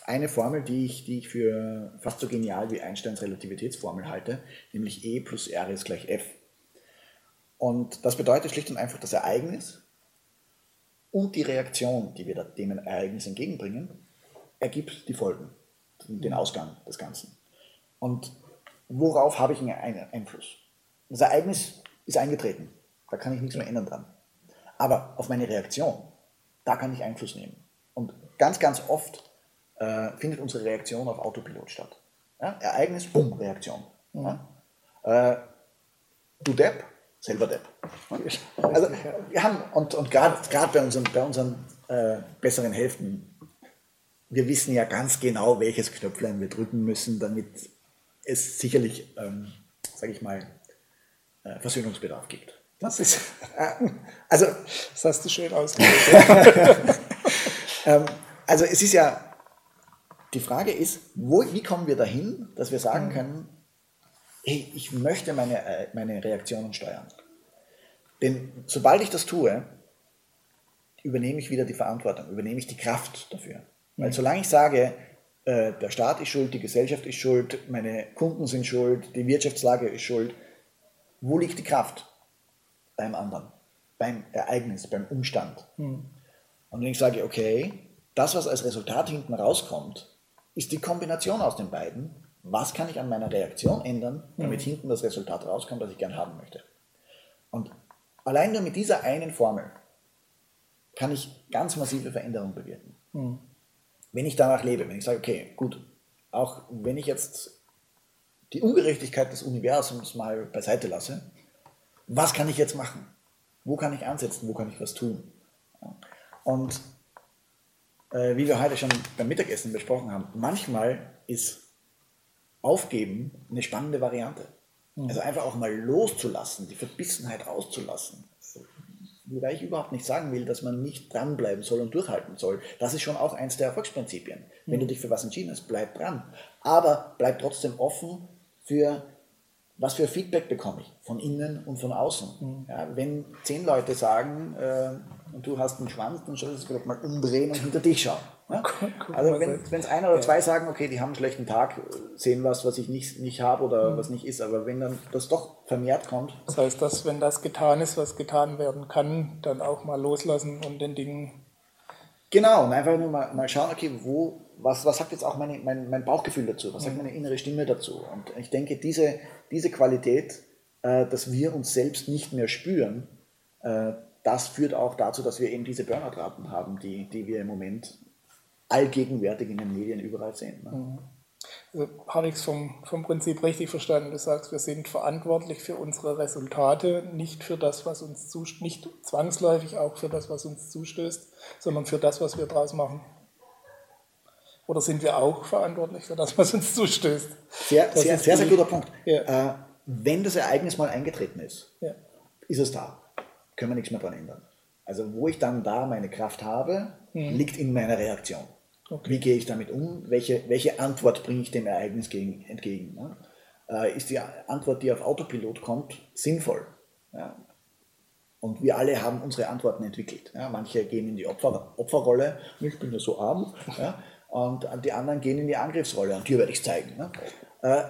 Speaker 2: eine Formel, die ich, die ich für fast so genial wie Einsteins Relativitätsformel halte, nämlich E plus R ist gleich F. Und das bedeutet schlicht und einfach das Ereignis und die Reaktion, die wir dem Ereignis entgegenbringen, ergibt die Folgen den Ausgang des Ganzen. Und worauf habe ich einen Einfluss? Das Ereignis ist eingetreten, da kann ich nichts mehr ändern dran. Aber auf meine Reaktion, da kann ich Einfluss nehmen. Und ganz, ganz oft äh, findet unsere Reaktion auf Autopilot statt. Ja? Ereignis, bumm, Reaktion. Ja? Äh, du Depp, selber Depp. Also wir haben, und, und gerade bei unseren, bei unseren äh, besseren Hälften wir wissen ja ganz genau, welches Knöpflein wir drücken müssen, damit es sicherlich, ähm, sage ich mal, äh, Versöhnungsbedarf gibt.
Speaker 1: Das ist, äh, also, das hast du schön ausgedrückt. [laughs]
Speaker 2: ähm, also es ist ja, die Frage ist, wo, wie kommen wir dahin, dass wir sagen mhm. können, hey, ich möchte meine, äh, meine Reaktionen steuern. Denn sobald ich das tue, übernehme ich wieder die Verantwortung, übernehme ich die Kraft dafür. Weil mhm. solange ich sage, äh, der Staat ist schuld, die Gesellschaft ist schuld, meine Kunden sind schuld, die Wirtschaftslage ist schuld, wo liegt die Kraft? Beim anderen, beim Ereignis, beim Umstand. Mhm. Und wenn ich sage, okay, das, was als Resultat hinten rauskommt, ist die Kombination aus den beiden. Was kann ich an meiner Reaktion ändern, damit mhm. hinten das Resultat rauskommt, das ich gern haben möchte? Und allein nur mit dieser einen Formel kann ich ganz massive Veränderungen bewirken. Mhm wenn ich danach lebe, wenn ich sage, okay, gut, auch wenn ich jetzt die Ungerechtigkeit des Universums mal beiseite lasse, was kann ich jetzt machen? Wo kann ich ansetzen? Wo kann ich was tun? Und äh, wie wir heute schon beim Mittagessen besprochen haben, manchmal ist Aufgeben eine spannende Variante. Mhm. Also einfach auch mal loszulassen, die Verbissenheit auszulassen. Wobei ich überhaupt nicht sagen will, dass man nicht dranbleiben soll und durchhalten soll. Das ist schon auch eins der Erfolgsprinzipien. Wenn du mhm. dich für was entschieden hast, bleib dran. Aber bleib trotzdem offen für was für Feedback bekomme ich von innen und von außen. Mhm. Ja, wenn zehn Leute sagen, äh, und du hast einen Schwanz, dann solltest du vielleicht mal umdrehen und hinter dich schauen. Ja? Also wenn es einer oder zwei sagen, okay, die haben einen schlechten Tag, sehen was, was ich nicht, nicht habe oder mhm. was nicht ist, aber wenn dann das doch vermehrt kommt.
Speaker 1: Das heißt, dass wenn das getan ist, was getan werden kann, dann auch mal loslassen und den Dingen.
Speaker 2: Genau, und einfach nur mal, mal schauen, okay, wo, was, was sagt jetzt auch meine, mein, mein Bauchgefühl dazu, was sagt mhm. meine innere Stimme dazu. Und ich denke, diese, diese Qualität, äh, dass wir uns selbst nicht mehr spüren, äh, das führt auch dazu, dass wir eben diese Burnout-Raten haben, die, die wir im Moment allgegenwärtig in den Medien überall sehen. Ne?
Speaker 1: Mhm. Also habe ich es vom, vom Prinzip richtig verstanden? Du sagst, wir sind verantwortlich für unsere Resultate, nicht für das, was uns zustößt, nicht zwangsläufig auch für das, was uns zustößt, sondern für das, was wir daraus machen. Oder sind wir auch verantwortlich für das, was uns zustößt?
Speaker 2: Sehr, sehr, sehr, sehr, guter Punkt. Ja. Äh, wenn das Ereignis mal eingetreten ist, ja. ist es da. Können wir nichts mehr daran ändern. Also wo ich dann da meine Kraft habe, mhm. liegt in meiner Reaktion. Okay. Wie gehe ich damit um? Welche, welche Antwort bringe ich dem Ereignis gegen, entgegen? Ne? Äh, ist die Antwort, die auf Autopilot kommt, sinnvoll? Ja? Und wir alle haben unsere Antworten entwickelt. Ja? Manche gehen in die Opfer, Opferrolle, ich bin ja so arm, [laughs] ja? und die anderen gehen in die Angriffsrolle und hier werde ich es zeigen. Ne? Äh,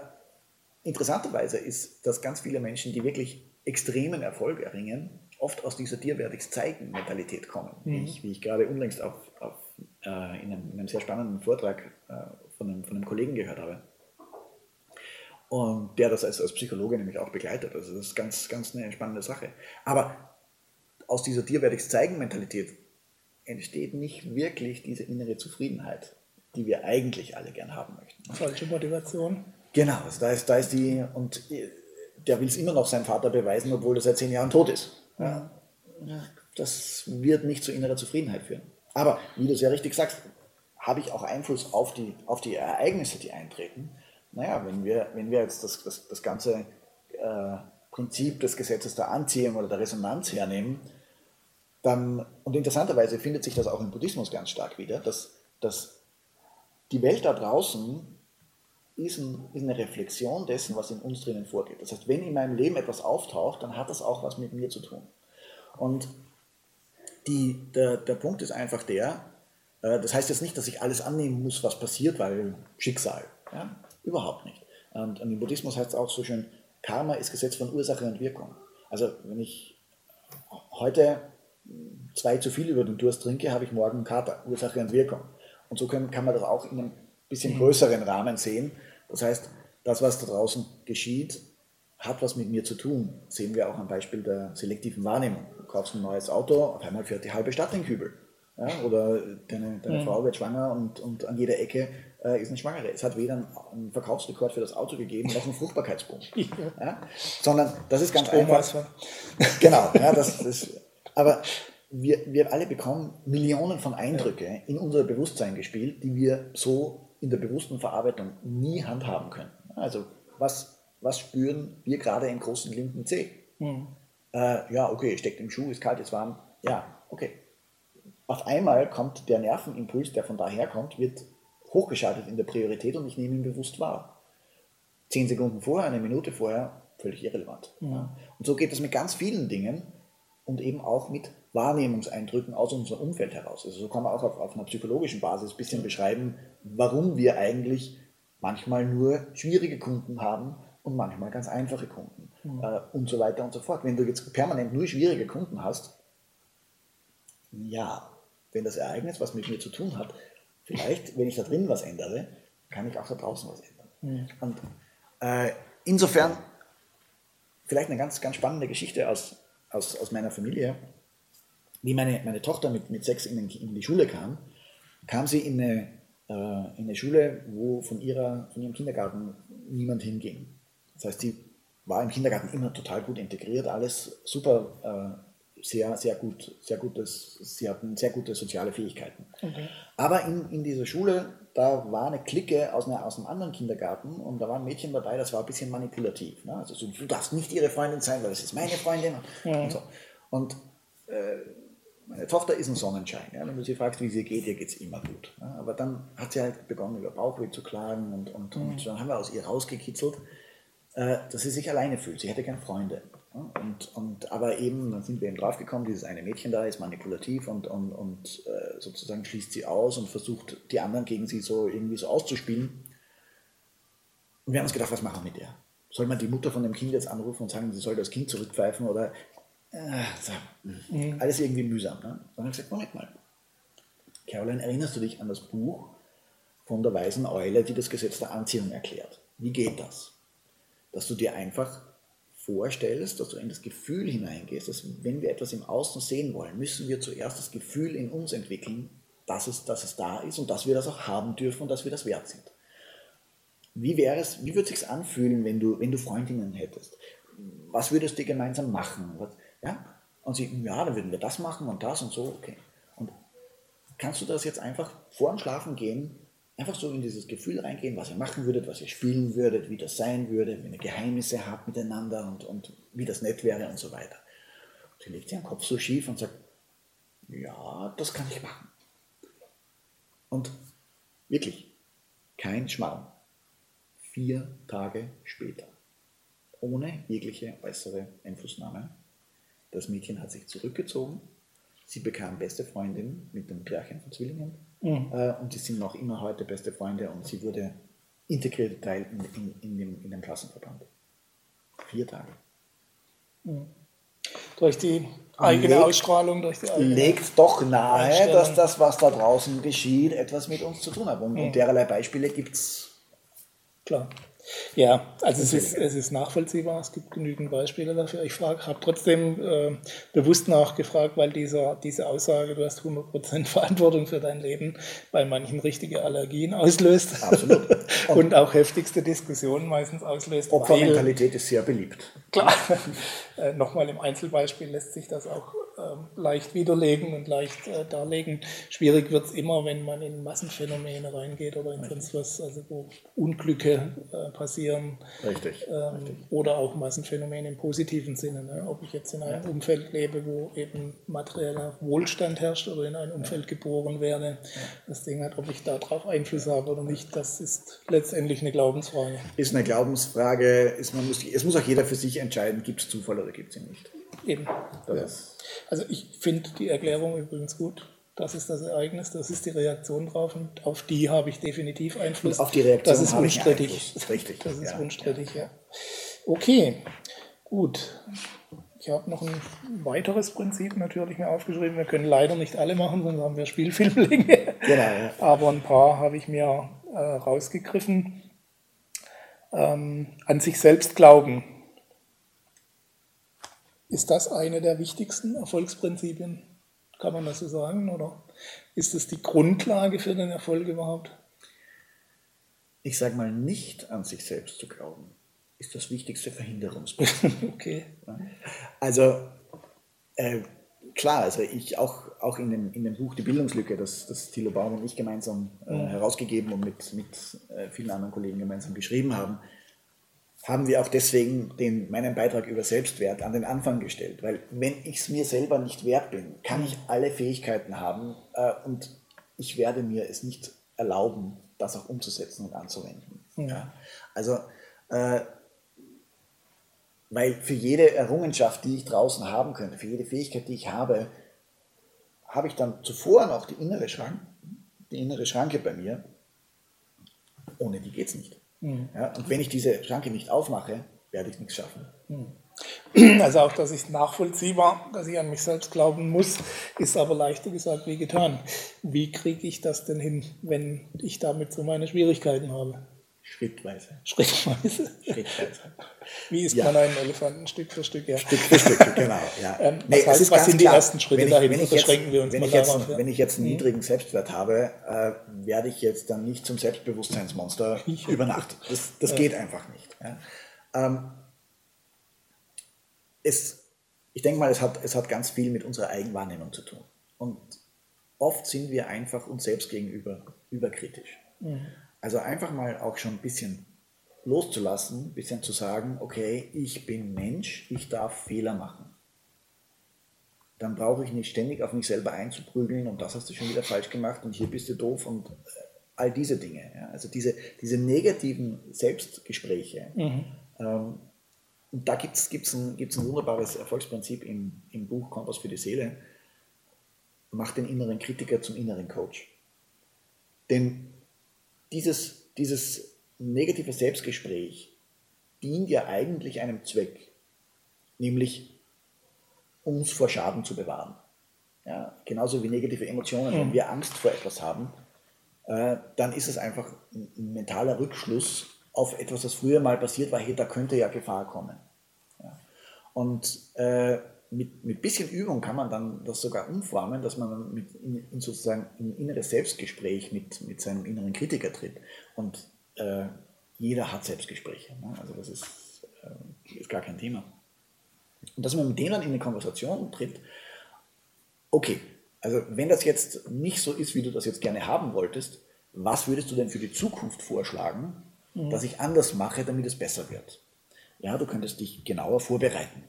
Speaker 2: interessanterweise ist, dass ganz viele Menschen, die wirklich extremen Erfolg erringen, oft aus dieser dir werde ich zeigen Mentalität kommen, mhm. wie, ich, wie ich gerade unlängst auf, auf äh, in, einem, in, einem, sehr spannenden Vortrag äh, von, einem, von einem Kollegen gehört habe. Und der das als, als Psychologe nämlich auch begleitet. Also das ist ganz, ganz eine spannende Sache. Aber aus dieser dir werde ich zeigen Mentalität entsteht nicht wirklich diese innere Zufriedenheit, die wir eigentlich alle gern haben möchten.
Speaker 1: Falsche Motivation.
Speaker 2: Genau, also da ist, da ist die, und der will es immer noch seinem Vater beweisen, obwohl er seit zehn Jahren tot ist. Ja. Das wird nicht zu innerer Zufriedenheit führen. Aber wie du ja richtig sagst, habe ich auch Einfluss auf die, auf die Ereignisse, die eintreten. Naja, wenn wir, wenn wir jetzt das, das, das ganze äh, Prinzip des Gesetzes der Anziehung oder der Resonanz hernehmen, dann, und interessanterweise findet sich das auch im Buddhismus ganz stark wieder, dass, dass die Welt da draußen ist, ein, ist eine Reflexion dessen, was in uns drinnen vorgeht. Das heißt, wenn in meinem Leben etwas auftaucht, dann hat das auch was mit mir zu tun. Und die, der, der Punkt ist einfach der, äh, das heißt jetzt nicht, dass ich alles annehmen muss, was passiert, weil Schicksal. Ja? Überhaupt nicht. Und, im Buddhismus heißt es auch so schön, Karma ist Gesetz von Ursache und Wirkung. Also wenn ich heute zwei zu viel über den Durst trinke, habe ich morgen Kater, Ursache und Wirkung. Und so kann, kann man das auch in einem bisschen größeren Rahmen sehen. Das heißt, das, was da draußen geschieht, hat was mit mir zu tun. Das sehen wir auch am Beispiel der selektiven Wahrnehmung. Du kaufst ein neues Auto, auf einmal fährt die halbe Stadt den Kübel. Ja, oder deine, deine mhm. Frau wird schwanger und, und an jeder Ecke äh, ist eine Schwangere. Es hat weder einen Verkaufsrekord für das Auto gegeben, noch einen Fruchtbarkeitsboom. [laughs] ja. ja. Sondern das ist ganz einfach. [laughs] Genau, ja, das, das, aber wir, wir alle bekommen Millionen von Eindrücke in unser Bewusstsein gespielt, die wir so in der bewussten Verarbeitung nie handhaben können. Also was, was spüren wir gerade im großen linken Zeh? Mhm. Äh, ja, okay, steckt im Schuh, ist kalt, ist warm. Ja, okay auf einmal kommt der Nervenimpuls, der von daher kommt, wird hochgeschaltet in der Priorität und ich nehme ihn bewusst wahr. Zehn Sekunden vorher, eine Minute vorher, völlig irrelevant. Ja. Und so geht es mit ganz vielen Dingen und eben auch mit Wahrnehmungseindrücken aus unserem Umfeld heraus. Also so kann man auch auf, auf einer psychologischen Basis ein bisschen beschreiben, warum wir eigentlich manchmal nur schwierige Kunden haben und manchmal ganz einfache Kunden mhm. äh, und so weiter und so fort. Wenn du jetzt permanent nur schwierige Kunden hast, ja, wenn das Ereignis was mit mir zu tun hat, vielleicht, wenn ich da drin was ändere, kann ich auch da draußen was ändern. Mhm. Und äh, insofern vielleicht eine ganz, ganz spannende Geschichte aus, aus, aus meiner Familie. Wie meine, meine Tochter mit, mit sechs in, in die Schule kam, kam sie in eine, äh, in eine Schule, wo von, ihrer, von ihrem Kindergarten niemand hinging. Das heißt, sie war im Kindergarten immer total gut integriert, alles super äh, sehr, sehr gut, sehr gutes, sie hatten sehr gute soziale Fähigkeiten. Okay. Aber in, in dieser Schule, da war eine Clique aus, einer, aus einem anderen Kindergarten und da war ein Mädchen dabei, das war ein bisschen manipulativ. Ne? Also so, du darfst nicht ihre Freundin sein, weil das ist meine Freundin. Ja. Und, so. und äh, meine Tochter ist ein Sonnenschein. Ja? Wenn du sie fragst, wie sie geht, ihr geht es immer gut. Ja? Aber dann hat sie halt begonnen, über Bauchweh zu klagen und, und, mhm. und dann haben wir aus ihr rausgekitzelt, äh, dass sie sich alleine fühlt. Sie hätte keine Freunde. Und, und, aber eben, dann sind wir eben draufgekommen, dieses eine Mädchen da ist manipulativ und, und, und äh, sozusagen schließt sie aus und versucht, die anderen gegen sie so irgendwie so auszuspielen. Und wir haben uns gedacht, was machen wir mit der? Soll man die Mutter von dem Kind jetzt anrufen und sagen, sie soll das Kind zurückpfeifen oder mhm. alles irgendwie mühsam. Ne? Dann haben wir gesagt, Moment mal. Caroline, erinnerst du dich an das Buch von der weisen Eule, die das Gesetz der Anziehung erklärt? Wie geht das? Dass du dir einfach vorstellst, dass du in das Gefühl hineingehst, dass wenn wir etwas im Außen sehen wollen, müssen wir zuerst das Gefühl in uns entwickeln, dass es, dass es da ist und dass wir das auch haben dürfen und dass wir das wert sind. Wie wäre es, wie würde es sich anfühlen, wenn du, wenn du Freundinnen hättest? Was würdest du gemeinsam machen? Was, ja? Und sie, ja, dann würden wir das machen und das und so, okay. Und kannst du das jetzt einfach vor dem Schlafen gehen einfach so in dieses Gefühl reingehen, was ihr machen würdet, was ihr spielen würdet, wie das sein würde, wenn ihr Geheimnisse habt miteinander und, und wie das nett wäre und so weiter. Und sie legt sich den Kopf so schief und sagt, ja, das kann ich machen. Und wirklich, kein Schmarrn. Vier Tage später, ohne jegliche äußere Einflussnahme, das Mädchen hat sich zurückgezogen, sie bekam beste Freundin mit dem Klärchen von Zwillingen Mhm. Äh, und die sind noch immer heute beste Freunde und sie wurde integrierte Teil in, in, in, dem, in dem Klassenverband. Vier Tage.
Speaker 1: Mhm. Durch die eigene legt, Ausstrahlung, durch die eigene
Speaker 2: Legt doch nahe, dass das, was da draußen geschieht, etwas mit uns zu tun hat. Und, mhm. und dererlei Beispiele gibt es
Speaker 1: Klar. Ja, also es ist, es ist nachvollziehbar, es gibt genügend Beispiele dafür. Ich habe trotzdem äh, bewusst nachgefragt, weil dieser, diese Aussage, du hast 100% [laughs] Verantwortung für dein Leben, bei manchen richtige Allergien auslöst.
Speaker 2: Absolut.
Speaker 1: Und, [laughs] und auch heftigste Diskussionen meistens auslöst.
Speaker 2: Opfermentalität ist sehr beliebt.
Speaker 1: Klar, [laughs] äh, nochmal im Einzelbeispiel lässt sich das auch leicht widerlegen und leicht äh, darlegen. Schwierig wird es immer, wenn man in Massenphänomene reingeht oder in sonst was, also wo Unglücke äh, passieren.
Speaker 2: Richtig,
Speaker 1: ähm,
Speaker 2: richtig.
Speaker 1: Oder auch Massenphänomene im positiven Sinne. Ne? Ob ich jetzt in einem ja. Umfeld lebe, wo eben materieller Wohlstand herrscht oder in ein Umfeld ja. geboren werde. Ja. Das Ding hat, ob ich darauf Einfluss habe oder nicht, das ist letztendlich eine Glaubensfrage.
Speaker 2: Ist eine Glaubensfrage. Ist, man muss, es muss auch jeder für sich entscheiden, gibt es Zufall oder gibt es ihn nicht.
Speaker 1: Eben. Also ich finde die Erklärung übrigens gut. Das ist das Ereignis, das ist die Reaktion drauf und auf die habe ich definitiv Einfluss.
Speaker 2: Und auf die Reaktion
Speaker 1: das ist unstrittig.
Speaker 2: Richtig.
Speaker 1: Das ist ja, unstrittig, ja. ja. Okay, gut. Ich habe noch ein weiteres Prinzip natürlich mir aufgeschrieben. Wir können leider nicht alle machen, sonst haben wir Spielfilmlinge. [laughs]
Speaker 2: Genau. Ja.
Speaker 1: Aber ein paar habe ich mir äh, rausgegriffen. Ähm, an sich selbst glauben ist das eine der wichtigsten Erfolgsprinzipien? Kann man das so sagen? Oder ist es die Grundlage für den Erfolg überhaupt?
Speaker 2: Ich sage mal, nicht an sich selbst zu glauben, ist das wichtigste Verhinderungsprinzip. [laughs]
Speaker 1: okay.
Speaker 2: Also, äh, klar, also ich auch, auch in, dem, in dem Buch Die Bildungslücke, das, das Thilo Baum und ich gemeinsam äh, mhm. herausgegeben und mit, mit äh, vielen anderen Kollegen gemeinsam geschrieben haben, haben wir auch deswegen den, meinen Beitrag über Selbstwert an den Anfang gestellt. Weil wenn ich es mir selber nicht wert bin, kann ich alle Fähigkeiten haben äh, und ich werde mir es nicht erlauben, das auch umzusetzen und anzuwenden. Ja. Ja? Also, äh, weil für jede Errungenschaft, die ich draußen haben könnte, für jede Fähigkeit, die ich habe, habe ich dann zuvor noch die innere Schranke, die innere Schranke bei mir. Ohne die geht es nicht. Mhm. Ja, und wenn ich diese Schranke nicht aufmache, werde ich nichts schaffen.
Speaker 1: Mhm. Also auch, dass ich nachvollziehbar, dass ich an mich selbst glauben muss, ist aber leichter gesagt wie getan. Wie kriege ich das denn hin, wenn ich damit so meine Schwierigkeiten habe?
Speaker 2: Schrittweise.
Speaker 1: Schrittweise.
Speaker 2: Schrittweise.
Speaker 1: Wie isst ja. man einen Elefanten Stück für Stück?
Speaker 2: Ja. Stück für Stück, genau. Ja. [laughs]
Speaker 1: Ähm, nee, was, heißt, was sind die klar. ersten Schritte
Speaker 2: wenn
Speaker 1: ich, dahin?
Speaker 2: Wenn ich jetzt, wenn ich jetzt, ja. Wenn ich jetzt einen mhm. niedrigen Selbstwert habe, äh, werde ich jetzt dann nicht zum Selbstbewusstseinsmonster [laughs] über Nacht. Das, das ja. geht einfach nicht. Ähm, es, ich denke mal, es hat, es hat ganz viel mit unserer Eigenwahrnehmung zu tun. Und oft sind wir einfach uns selbst gegenüber überkritisch. Mhm. Also einfach mal auch schon ein bisschen loszulassen, ein bisschen zu sagen, okay, ich bin Mensch, ich darf Fehler machen. Dann brauche ich nicht ständig auf mich selber einzuprügeln und das hast du schon wieder falsch gemacht und hier bist du doof und äh, all diese Dinge. Ja. Also diese, diese negativen Selbstgespräche. Mhm. Ähm, und da gibt es ein, gibt's ein wunderbares Erfolgsprinzip im, im Buch Kompass für die Seele. Macht den inneren Kritiker zum inneren Coach. Denn dieses, dieses negative Selbstgespräch dient ja eigentlich einem Zweck, nämlich uns vor Schaden zu bewahren. Ja, genauso wie negative Emotionen. Wenn mhm. wir Angst vor etwas haben, äh, dann ist es einfach ein, ein, mentaler Rückschluss auf etwas, das früher mal passiert war, hey, da könnte ja Gefahr kommen. Ja. Und äh, mit, mit bisschen Übung kann man dann das sogar umformen, dass man mit in, in sozusagen ein inneres Selbstgespräch mit, mit seinem inneren Kritiker tritt. Und äh, jeder hat Selbstgespräche. Ne? Also das ist, äh, ist gar kein Thema. Und dass man mit denen dann in eine Konversation tritt, okay, also wenn das jetzt nicht so ist, wie du das jetzt gerne haben wolltest, was würdest du denn für die Zukunft vorschlagen, mhm. dass ich anders mache, damit es besser wird? Ja, du könntest dich genauer vorbereiten.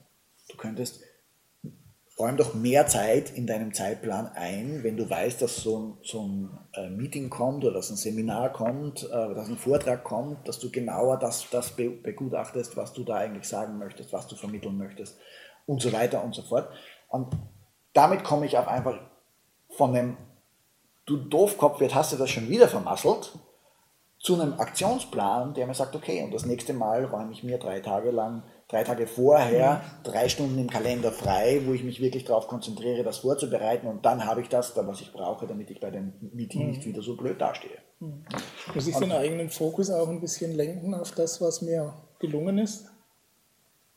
Speaker 2: Du könntest räum doch mehr Zeit in deinem Zeitplan ein, wenn du weißt, dass so ein, so ein äh, Meeting kommt oder dass ein Seminar kommt, äh, dass ein Vortrag kommt, dass du genauer das, das begutachtest, was du da eigentlich sagen möchtest, was du vermitteln möchtest und so weiter und so fort. Und damit komme ich auch einfach von dem, du Doofkopf, jetzt hast du das schon wieder vermasselt, zu einem Aktionsplan, der mir sagt, okay, und das nächste Mal räume ich mir drei Tage lang drei Tage vorher drei Stunden im Kalender frei, wo ich mich wirklich darauf konzentriere, das vorzubereiten und dann habe ich das, was ich brauche, damit ich bei dem Meeting mhm. nicht wieder so blöd dastehe.
Speaker 1: Mhm. Muss ich den eigenen Fokus auch ein bisschen lenken auf das, was mir gelungen ist?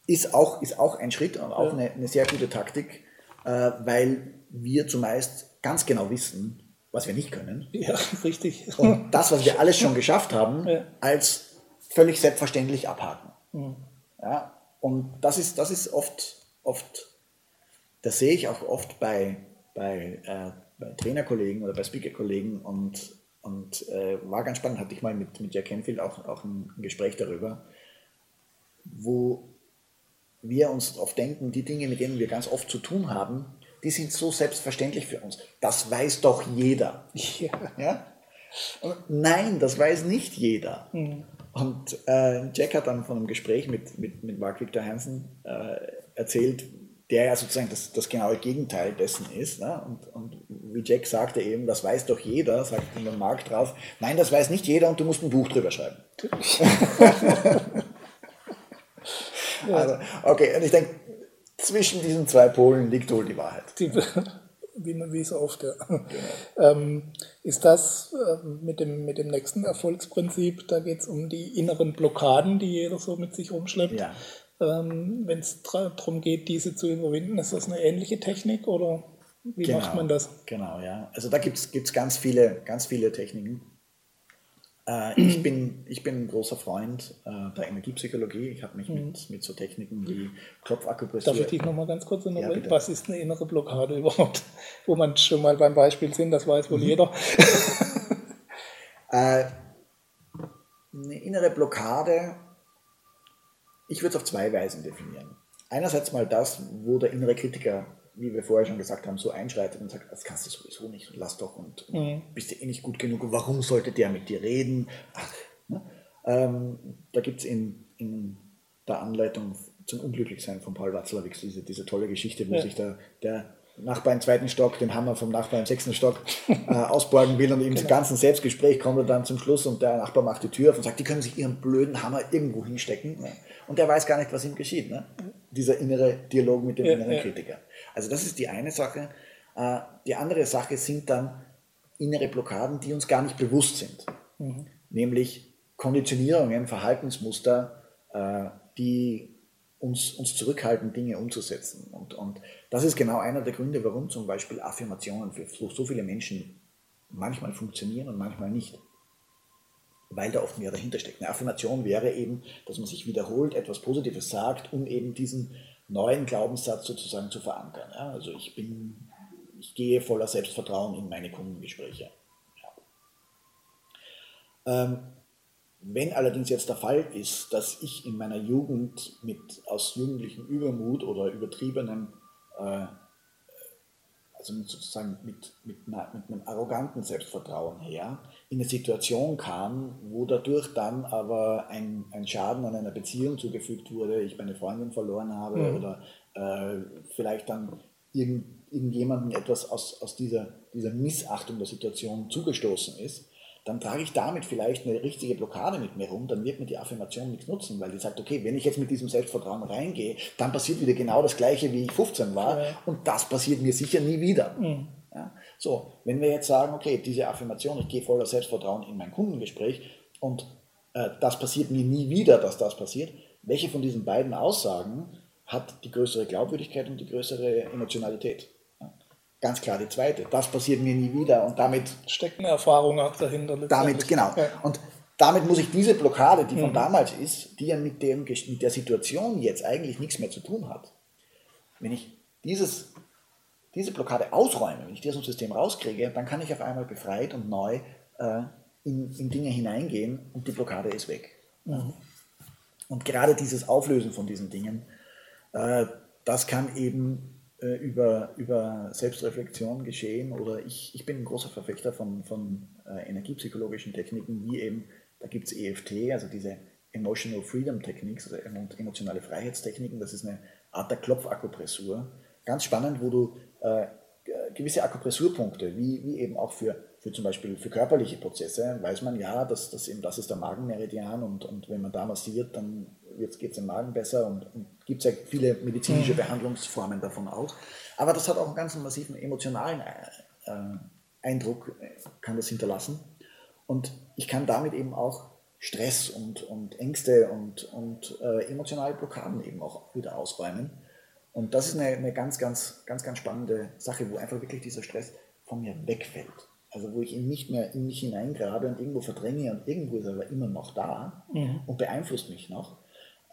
Speaker 2: Ist auch, ist auch ein Schritt und auch ja. eine, eine, sehr gute Taktik, äh, weil wir zumeist ganz genau wissen, was wir nicht können.
Speaker 1: Ja, [laughs] richtig.
Speaker 2: Und das, was wir alles schon geschafft haben, ja. als völlig selbstverständlich abhaken. Mhm. Ja, und das ist, das ist oft, oft, das sehe ich auch oft bei, bei, äh, bei Trainerkollegen oder bei Speakerkollegen und, und äh, war ganz spannend, hatte ich mal mit, mit Jack Canfield auch, auch ein, ein Gespräch darüber, wo wir uns oft denken, die Dinge, mit denen wir ganz oft zu tun haben, die sind so selbstverständlich für uns. Das weiß doch jeder. [laughs] Ja. ja? nein, das weiß nicht jeder. Mhm. Und äh, Jack hat dann von einem Gespräch mit, mit, mit Mark Victor Hansen äh, erzählt, der ja sozusagen das, das genaue Gegenteil dessen ist. Ne? Und, und wie Jack sagte eben, das weiß doch jeder, sagt der Mark drauf, nein, das weiß nicht jeder und du musst ein Buch drüber schreiben. [laughs] also, okay, und ich denke, zwischen diesen zwei Polen liegt wohl die Wahrheit. Die,
Speaker 1: wie, man, wie so oft, ja. Genau. Ähm, ist das äh, mit, dem, mit dem nächsten Erfolgsprinzip, da geht es um die inneren Blockaden, die jeder so mit sich rumschleppt. Ja. Ähm, Wenn es darum geht, diese zu überwinden, ist das eine ähnliche Technik oder wie
Speaker 2: genau,
Speaker 1: macht man das?
Speaker 2: Genau, ja. Also da gibt es ganz viele, ganz viele Techniken. Äh, ich, [clears throat] bin, ich bin ein großer Freund äh, der Energiepsychologie. Ich habe mich mhm. mit, mit so Techniken wie Klopfakupressur.
Speaker 1: Darf ich dich nochmal ganz kurz unterbrechen? Ja, Was ist eine innere Blockade überhaupt? [laughs] Wo man schon mal beim Beispiel sind, das weiß wohl mhm. jeder. [laughs]
Speaker 2: äh, eine innere Blockade, ich würde es auf zwei Weisen definieren. Einerseits mal das, wo der innere Kritiker wie wir vorher schon gesagt haben, so einschreitet und sagt, das kannst du sowieso nicht und lass doch und mhm. bist du eh nicht gut genug und warum sollte der mit dir reden? Ach, ne? ähm, da gibt es in, in der Anleitung zum Unglücklichsein von Paul Watzlawick diese, diese tolle Geschichte, wo ja. sich der, der Nachbar im zweiten Stock den Hammer vom Nachbar im sechsten Stock [laughs] äh, ausborgen will und im genau. ganzen Selbstgespräch kommt er dann zum Schluss und der Nachbar macht die Tür auf und sagt, die können sich ihren blöden Hammer irgendwo hinstecken. Ne? Und der weiß gar nicht, was ihm geschieht. Ne? Dieser innere Dialog mit dem ja, inneren ja. Kritiker. Also das ist die eine Sache. Äh, die andere Sache sind dann innere Blockaden, die uns gar nicht bewusst sind. Mhm. Nämlich Konditionierungen, Verhaltensmuster, äh, die uns, uns zurückhalten, Dinge umzusetzen. Und, und das ist genau einer der Gründe, warum zum Beispiel Affirmationen für so viele Menschen manchmal funktionieren und manchmal nicht. Weil da oft mehr dahinter steckt. Eine Affirmation wäre eben, dass man sich wiederholt, etwas Positives sagt, um eben diesen neuen Glaubenssatz sozusagen zu verankern. Ja, also ich bin, ich gehe voller Selbstvertrauen in meine Kundengespräche. Ja. Ähm, wenn allerdings jetzt der Fall ist, dass ich in meiner Jugend mit aus jugendlichem Übermut oder übertriebenem, äh, also sozusagen mit, mit, mit einem arroganten Selbstvertrauen her, in eine Situation kam, wo dadurch dann aber ein, ein Schaden an einer Beziehung zugefügt wurde, ich meine Freundin verloren habe mhm. oder äh, vielleicht dann irgend, irgendjemandem etwas aus, aus dieser, dieser Missachtung der Situation zugestoßen ist, dann trage ich damit vielleicht eine richtige Blockade mit mir rum, dann wird mir die Affirmation nichts nutzen, weil die sagt, okay, wenn ich jetzt mit diesem Selbstvertrauen reingehe, dann passiert wieder genau das Gleiche, wie ich 15 war ja. und das passiert mir sicher nie wieder. Mhm. Ja? So, wenn wir jetzt sagen, okay, diese Affirmation, ich gehe voller Selbstvertrauen in mein Kundengespräch und äh, das passiert mir nie wieder, dass das passiert, welche von diesen beiden Aussagen hat die größere Glaubwürdigkeit und die größere Emotionalität? Ja? Ganz klar die zweite. Das passiert mir nie wieder und damit
Speaker 1: steckt eine Erfahrung auch dahinter.
Speaker 2: Damit, genau. Und damit muss ich diese Blockade, die von mhm. damals ist, die ja mit, dem, mit der Situation jetzt eigentlich nichts mehr zu tun hat, wenn ich dieses diese Blockade ausräume, wenn ich die aus dem System rauskriege, dann kann ich auf einmal befreit und neu äh, in, in, Dinge hineingehen und die Blockade ist weg. Mhm. Und gerade dieses Auflösen von diesen Dingen, äh, das kann eben äh, über, über Selbstreflexion geschehen oder ich, ich bin ein großer Verfechter von, von äh, energiepsychologischen Techniken, wie eben, da gibt es EFT, also diese Emotional Freedom Techniques, also emotionale Freiheitstechniken, das ist eine Art der Klopfakupressur. Ganz spannend, wo du äh, gewisse Akupressurpunkte, wie, wie eben auch für, für zum Beispiel für körperliche Prozesse, weiß man ja, dass das eben das ist der Magenmeridian und, und wenn man da massiert, dann geht es dem Magen besser und, und gibt es ja viele medizinische mhm. Behandlungsformen davon auch. Aber das hat auch einen ganz massiven emotionalen äh, äh Eindruck, äh, kann das hinterlassen. Und ich kann damit eben auch Stress und, und Ängste und, und äh, emotionale Blockaden eben auch wieder ausräumen. Und das ist eine, eine ganz, ganz, ganz, ganz spannende Sache, wo einfach wirklich dieser Stress von mir wegfällt. Also wo ich ihn nicht mehr in mich hineingrabe und irgendwo verdränge und irgendwo ist er aber immer noch da mhm. und beeinflusst mich noch,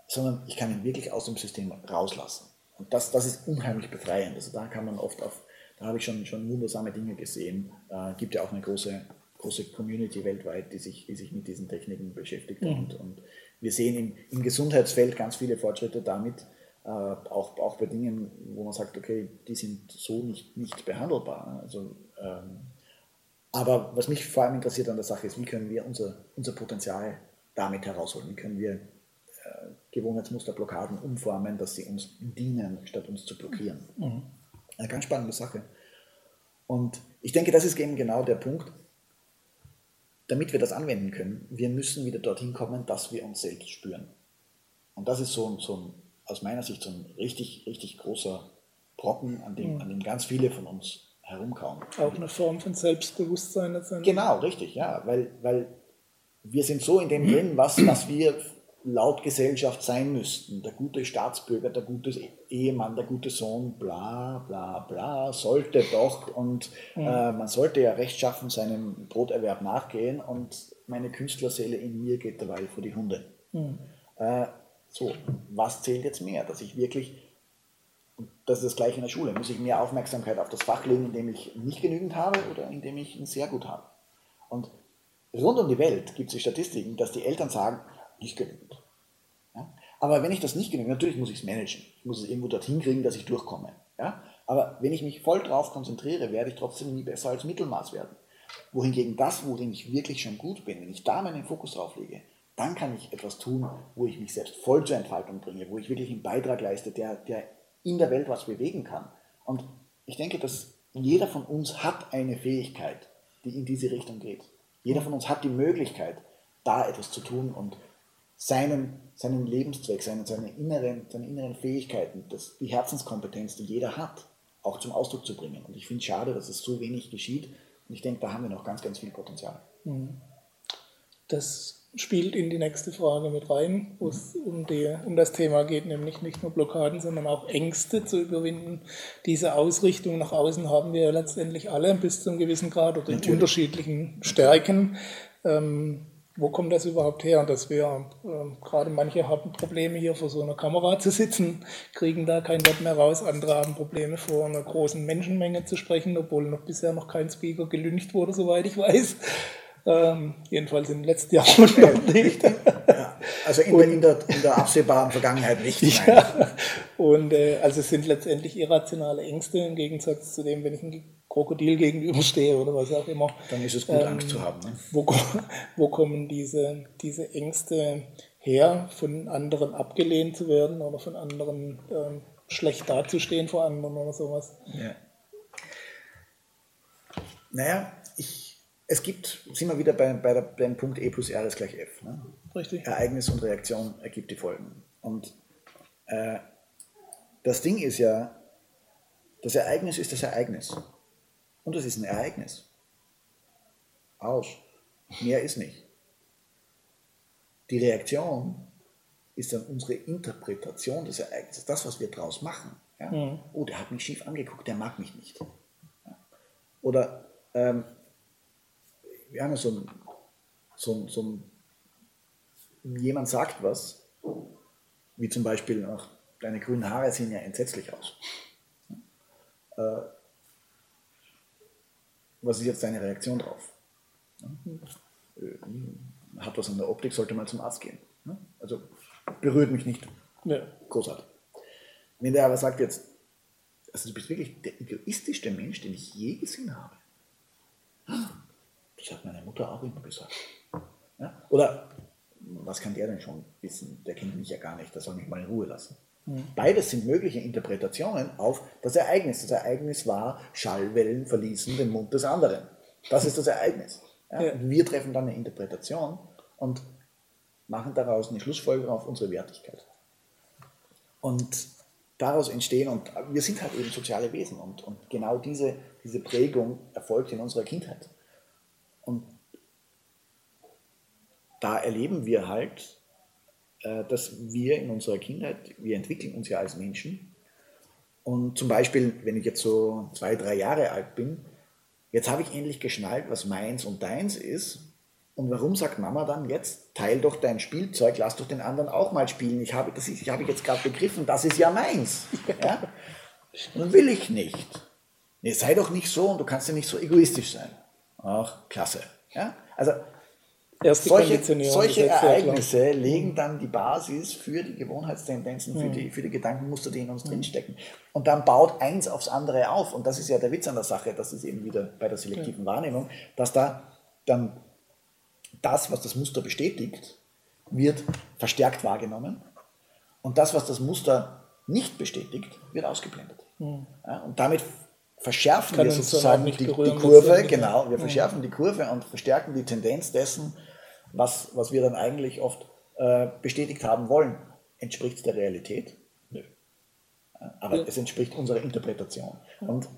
Speaker 2: sondern ich kann ihn wirklich aus dem System rauslassen. Und das, das ist unheimlich befreiend. Also da kann man oft auf, da habe ich schon, schon wundersame Dinge gesehen. Äh, gibt ja auch eine große große Community weltweit, die sich, die sich mit diesen Techniken beschäftigt. Mhm. Und, und wir sehen im, im Gesundheitsfeld ganz viele Fortschritte damit, äh, auch, auch bei Dingen, wo man sagt, okay, die sind so nicht, nicht behandelbar. Also, ähm, aber was mich vor allem interessiert an der Sache ist, wie können wir unser, unser Potenzial damit herausholen? Wie können wir äh, Gewohnheitsmusterblockaden umformen, dass sie uns dienen, statt uns zu blockieren? Mhm. Eine ganz spannende Sache. Und ich denke, das ist eben genau der Punkt, damit wir das anwenden können, wir müssen wieder dorthin kommen, dass wir uns selbst spüren. Und das ist so ein, so ein aus meiner Sicht so ein richtig, richtig großer Brocken, an dem, mhm. an dem ganz viele von uns herumkauen.
Speaker 1: Auch eine Form von Selbstbewusstsein
Speaker 2: letztendlich. Genau, richtig, ja, weil, weil wir sind so in dem drin, was, was wir laut Gesellschaft sein müssten. Der gute Staatsbürger, der gute Ehemann, der gute Sohn, bla bla bla, sollte doch und mhm. äh, man sollte ja rechtschaffen seinem Broterwerb nachgehen und meine Künstlerseele in mir geht derweil vor die Hunde. Mhm. Äh, so, was zählt jetzt mehr? Dass ich wirklich, und das ist das gleiche in der Schule, muss ich mehr Aufmerksamkeit auf das Fach legen, in dem ich nicht genügend habe oder in dem ich ein sehr gut habe? Und rund um die Welt gibt es Statistiken, dass die Eltern sagen, nicht genügend. Ja? Aber wenn ich das nicht genügend, natürlich muss ich es managen. Ich muss es irgendwo dorthin kriegen, dass ich durchkomme. Ja? Aber wenn ich mich voll drauf konzentriere, werde ich trotzdem nie besser als Mittelmaß werden. Wohingegen das, worin ich wirklich schon gut bin, wenn ich da meinen Fokus drauf lege, dann kann ich etwas tun, wo ich mich selbst voll zur Entfaltung bringe, wo ich wirklich einen Beitrag leiste, der, der in der Welt was bewegen kann. Und ich denke, dass jeder von uns hat eine Fähigkeit, die in diese Richtung geht. Jeder von uns hat die Möglichkeit, da etwas zu tun und seinen, seinen Lebenszweck, seine, seine, inneren, seine inneren Fähigkeiten, das, die Herzenskompetenz, die jeder hat, auch zum Ausdruck zu bringen. Und ich finde es schade, dass es so wenig geschieht. Und ich denke, da haben wir noch ganz, ganz viel Potenzial. Mhm.
Speaker 1: Das spielt in die nächste Frage mit rein, wo es um, die, um das Thema geht, nämlich nicht nur Blockaden, sondern auch Ängste zu überwinden. Diese Ausrichtung nach außen haben wir ja letztendlich alle bis zu einem gewissen Grad oder in Natürlich. unterschiedlichen Stärken. Ähm, wo kommt das überhaupt her, dass wir, äh, gerade manche haben Probleme hier vor so einer Kamera zu sitzen, kriegen da kein Wort mehr raus, andere haben Probleme vor einer großen Menschenmenge zu sprechen, obwohl noch bisher noch kein Speaker gelüncht wurde, soweit ich weiß. Ähm, jedenfalls im letzten Jahr [laughs] noch nicht.
Speaker 2: Ja, also in, und, in, der, in, der, absehbaren Vergangenheit nicht.
Speaker 1: Ja, und äh, also es sind letztendlich irrationale Ängste im Gegensatz zu dem, wenn ich ein Krokodil gegenüberstehe oder was auch immer.
Speaker 2: Dann ist es gut, ähm, Angst zu haben. Ne?
Speaker 1: Wo, [laughs] wo kommen diese, diese Ängste her, von anderen abgelehnt zu werden oder von anderen ähm, schlecht dazustehen vor anderen oder sowas? Ja.
Speaker 2: Naja, ich es gibt, sind wir wieder bei, bei, der, beim Punkt E plus R ist gleich F. Ne?
Speaker 1: Richtig.
Speaker 2: Ereignis und Reaktion ergibt die Folgen. Und äh, das Ding ist ja, das Ereignis ist das Ereignis. Und es ist ein Ereignis. Aus. Mehr ist nicht. Die Reaktion ist dann unsere Interpretation des Ereignisses, das, was wir daraus machen. Ja? Mhm. Oh, der hat mich schief angeguckt, der mag mich nicht. Ja? Oder ähm, ja so ein, so ein, so ein, jemand sagt was, wie zum Beispiel, ach, deine grünen Haare sehen ja entsetzlich aus. Äh, was ist jetzt deine Reaktion drauf? Äh, hat was an der Optik, sollte mal zum Arzt gehen. Also berührt mich nicht. Ja. Großartig. Wenn der aber sagt jetzt, also du bist wirklich der egoistischste Mensch, den ich je gesehen habe. Das hat meine Mutter auch immer gesagt. Ja? Oder was kann der denn schon wissen? Der kennt mich ja gar nicht, der soll mich mal in Ruhe lassen. Mhm. Beides sind mögliche Interpretationen auf das Ereignis. Das Ereignis war, Schallwellen verließen den Mund des anderen. Das ist das Ereignis. Ja? Ja. Wir treffen dann eine Interpretation und machen daraus eine Schlussfolgerung auf unsere Wertigkeit. Und daraus entstehen, und wir sind halt eben soziale Wesen und, und genau diese, diese Prägung erfolgt in unserer Kindheit. Und da erleben wir halt, äh, dass wir in unserer Kindheit, wir entwickeln uns ja als Menschen. Und zum Beispiel, wenn ich jetzt so zwei, drei Jahre alt bin, jetzt habe ich endlich geschnallt, was meins und deins ist. Und warum sagt Mama dann jetzt, teil doch dein Spielzeug, lass doch den anderen auch mal spielen. Ich habe, das ist, ich habe jetzt gerade begriffen, das ist ja meins. [laughs] Ja? Und will ich nicht. Nee, sei doch nicht so und du kannst ja nicht so egoistisch sein. Ach, klasse. Ja? Also Erste solche, solche Ereignisse legen dann die Basis für die Gewohnheitstendenzen, für, mhm. die, für die Gedankenmuster, die in uns mhm. drinstecken. Und dann baut eins aufs andere auf. Und das ist ja der Witz an der Sache, das ist eben wieder bei der selektiven Wahrnehmung, dass da dann das, was das Muster bestätigt, wird verstärkt wahrgenommen. Und das, was das Muster nicht bestätigt, wird ausgeblendet. Mhm. Ja, und damit verschärfen wir sozusagen die, die, Kurve, genau, wir verschärfen die Kurve und verstärken die Tendenz dessen, was, was wir dann eigentlich oft äh, bestätigt haben wollen. Entspricht es der Realität? Nö. Aber ja. es entspricht unserer Interpretation. Und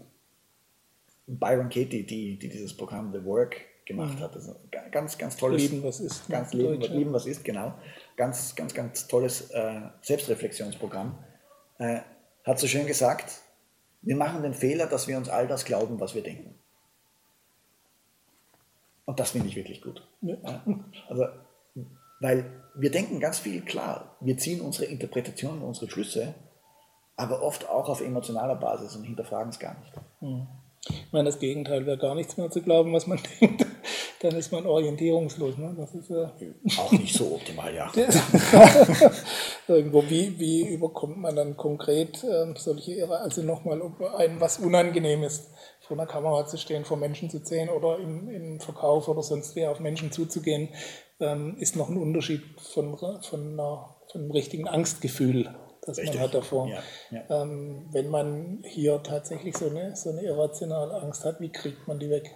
Speaker 2: Byron Katie, die, die dieses Programm The Work gemacht mhm. hat, ein ganz, ganz tolles.
Speaker 1: Leben, was ist.
Speaker 2: Ganz Leben, Deutsch, Leben, was ist, genau. Ganz, ganz, ganz tolles äh, Selbstreflexionsprogramm. Äh, hat so schön gesagt, wir machen den Fehler, dass wir uns all das glauben, was wir denken. Und das finde ich wirklich gut. Ja. Also, weil wir denken ganz viel klar. Wir ziehen unsere Interpretationen, unsere Schlüsse, aber oft auch auf emotionaler Basis und hinterfragen es gar nicht.
Speaker 1: Hm. Ich meine, das Gegenteil wäre gar nichts mehr zu glauben, was man [laughs] denkt dann ist man orientierungslos. Ne? Das ist, äh,
Speaker 2: Auch nicht so optimal, ja. [laughs] [laughs]
Speaker 1: Irgendwo, wie, wie überkommt man dann konkret äh, solche Irre, also nochmal, ob einem was unangenehm ist, vor einer Kamera zu stehen, vor Menschen zu sehen oder im, im Verkauf oder sonst wie auf Menschen zuzugehen, ähm, ist noch ein Unterschied von, von, einer, von einem richtigen Angstgefühl das Richtig. man hat davor. Ja, ja. Ähm, wenn man hier tatsächlich so eine, so eine irrationale Angst hat, wie kriegt man die weg?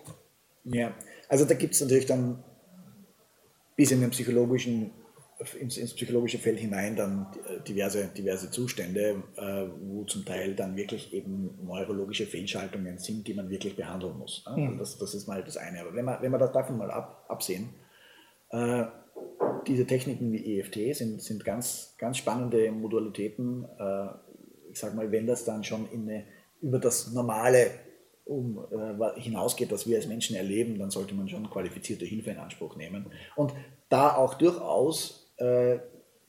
Speaker 2: Ja, also da gibt es natürlich dann bis in den psychologischen, ins, ins, psychologische Feld hinein dann diverse, diverse Zustände, äh, wo zum Teil dann wirklich eben neurologische Fehlschaltungen sind, die man wirklich behandeln muss. Mhm. Das, das, ist mal das eine. Aber wenn man, wenn man das davon mal ab, absehen, äh, diese Techniken wie EFT sind, sind ganz, ganz spannende Modalitäten. Äh, ich sage mal, wenn das dann schon in eine, über das normale um, äh, hinausgeht, dass wir als Menschen erleben, dann sollte man schon qualifizierte Hilfe in Anspruch nehmen. Und da auch durchaus, äh,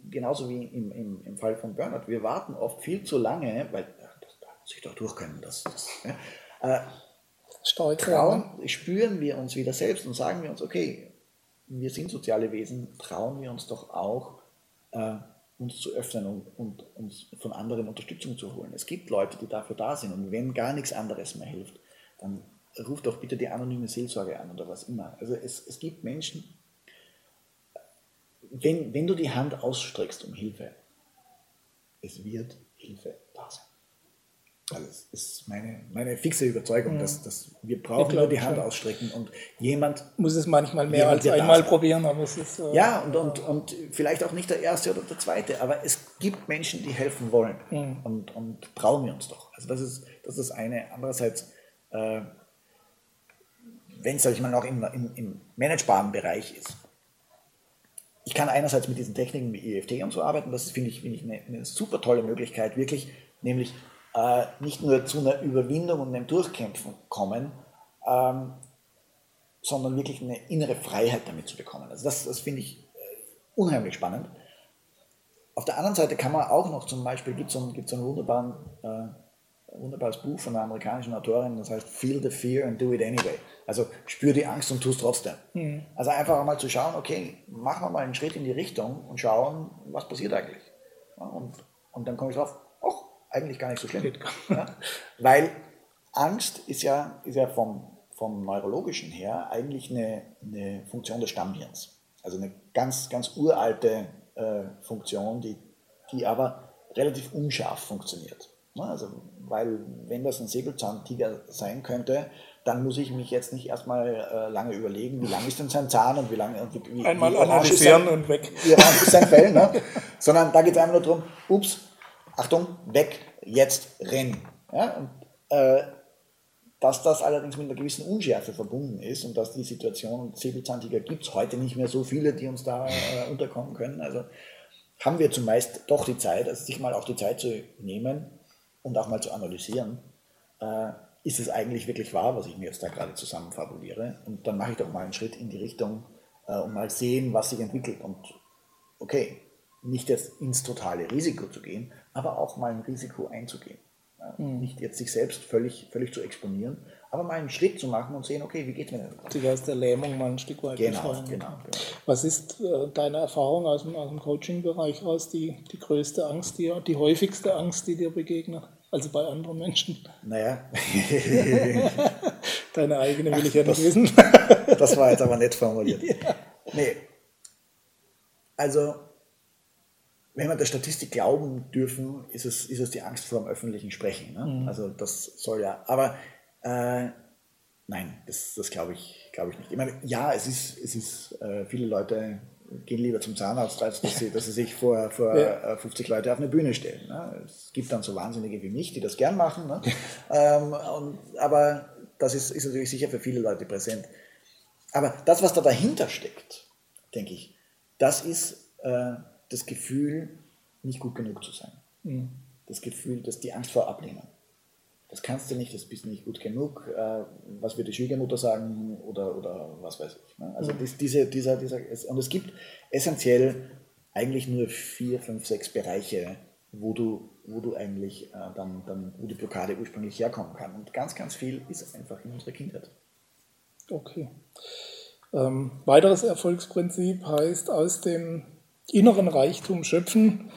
Speaker 2: genauso wie im, im, im Fall von Burnout, wir warten oft viel zu lange, weil äh, das, da muss ich doch durch können. Das, das, ja. äh, trauen, spüren wir uns wieder selbst und sagen wir uns, okay, wir sind soziale Wesen, trauen wir uns doch auch, äh, uns zu öffnen und, und, uns von anderen Unterstützung zu holen. Es gibt Leute, die dafür da sind und wenn gar nichts anderes mehr hilft, dann ruft doch bitte die anonyme Seelsorge an oder was immer. Also es, es gibt Menschen, wenn, wenn du die Hand ausstreckst um Hilfe, es wird Hilfe da sein. Also das ist meine, meine fixe Überzeugung, ja. dass, dass wir brauchen nur die Hand schon. ausstrecken und jemand
Speaker 1: muss es manchmal mehr als einmal probieren, aber es ist
Speaker 2: äh, ja und, und, und vielleicht auch nicht der erste oder der zweite, aber es gibt Menschen, die helfen wollen mhm. und, und trauen wir uns doch. Also das ist das, ist eine. Andererseits äh, wenn es, sage ich mal, noch im, im, im managebaren Bereich ist. Ich kann einerseits mit diesen Techniken wie EFT und so arbeiten, das finde ich, find ich eine, eine, super tolle Möglichkeit, wirklich, nämlich äh, nicht nur zu einer Überwindung und einem Durchkämpfen kommen, ähm, sondern wirklich eine innere Freiheit damit zu bekommen. Also das, das finde ich äh, unheimlich spannend. Auf der anderen Seite kann man auch noch zum Beispiel, gibt es so, so einen wunderbaren äh, wunderbares Buch von einer amerikanischen Autorin, das heißt Feel the Fear and Do It Anyway. Also spür die Angst und tu es trotzdem. Mhm. Also einfach mal zu schauen, okay, machen wir mal einen Schritt in die Richtung und schauen, was passiert eigentlich. und, und dann komme ich drauf, ach, eigentlich gar nicht so schlimm. Ja? Weil Angst ist ja, ist ja vom, vom Neurologischen her eigentlich eine, eine Funktion des Stammhirns. Also eine ganz, ganz uralte äh, Funktion, die, die aber relativ unscharf funktioniert. Also, weil wenn das ein Säbelzahntiger sein könnte, dann muss ich mich jetzt nicht erstmal äh, lange überlegen, wie lang ist denn sein Zahn und wie lange. Wie, wie,
Speaker 1: Einmal wie analysieren sein, und weg.
Speaker 2: Wie orange ist sein Fell, ne? Sondern da geht es einfach nur darum, ups, Achtung, weg, jetzt rennen. Ja? Und, äh, dass das allerdings mit einer gewissen Unschärfe verbunden ist und dass die Situation Säbelzahntiger gibt es heute nicht mehr so viele, die uns da äh, unterkommen können. Also haben wir zumeist doch die Zeit, also sich mal auch die Zeit zu nehmen und auch mal zu analysieren, äh, ist es eigentlich wirklich wahr, was ich mir jetzt da gerade zusammenfabuliere? Und dann mache ich doch mal einen Schritt in die Richtung äh, und mal sehen, was sich entwickelt. Und okay, nicht jetzt ins totale Risiko zu gehen, aber auch mal ein Risiko einzugehen. Mhm. Nicht jetzt sich selbst völlig, völlig zu exponieren, aber mal einen Schritt zu machen und sehen, okay, wie geht es mir denn?
Speaker 1: Sich aus der Lähmung mal ein Stück weit
Speaker 2: genau, genau, genau,
Speaker 1: Was ist äh, deine Erfahrung aus dem, aus dem Coaching-Bereich raus, die, die größte Angst, die, die häufigste Angst, die dir begegnet? Also bei anderen Menschen?
Speaker 2: Naja. [laughs]
Speaker 1: Deine eigene will ich ja nicht das, wissen.
Speaker 2: das war jetzt aber nett formuliert. [laughs] Ja. Nee. Also wenn wir der Statistik glauben dürfen, ist es, ist es die Angst vor dem öffentlichen Sprechen. Ne? Mhm. Also das soll ja, aber äh, nein, das, das glaube ich, glaube ich nicht. Ich meine, ja, es ist, es ist äh, viele Leute gehen lieber zum Zahnarzt, als dass sie, dass sie sich vor, vor ja. 50 äh, Leute auf eine Bühne stellen. Ne? Es gibt dann so Wahnsinnige wie mich, die das gern machen. Ne? [laughs] ähm, und, aber das ist, ist natürlich sicher für viele Leute präsent. Aber das, was da dahinter steckt, denke ich, das ist äh, das Gefühl, nicht gut genug zu sein. Mhm. Das Gefühl, dass die Angst vor Ablehnung. Das kannst du nicht, das bist nicht gut genug. Äh, was wird die Schwiegermutter sagen oder, oder was weiß ich. Ne? Also mhm. das, diese, dieser, dieser, und es gibt essentiell eigentlich nur vier, fünf, sechs Bereiche, wo du, wo du eigentlich äh, dann, dann, wo die Blockade ursprünglich herkommen kann. Und ganz, ganz viel ist einfach in unserer Kindheit.
Speaker 1: Okay. Ähm, weiteres Erfolgsprinzip heißt aus dem inneren Reichtum schöpfen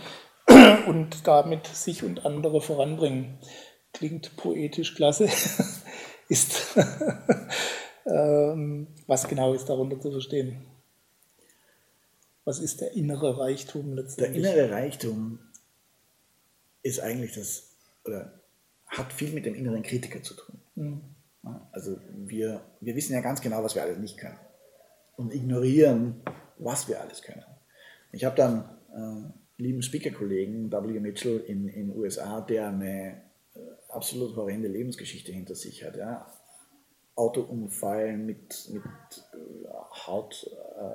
Speaker 1: [clears throat] und damit sich und andere voranbringen. Klingt poetisch klasse. [laughs] ist [laughs] ähm, was genau ist darunter zu verstehen? Was ist der innere Reichtum
Speaker 2: letztendlich? Der innere Reichtum ist eigentlich das, oder hat viel mit dem inneren Kritiker zu tun. Mhm. Also wir, wir wissen ja ganz genau, was wir alles nicht können und ignorieren, was wir alles können. Ich habe dann äh, lieben Speaker-Kollegen, W. Mitchell in den USA, der eine äh, absolut horrende Lebensgeschichte hinter sich hat. Ja. Autounfall mit, mit äh, Haut,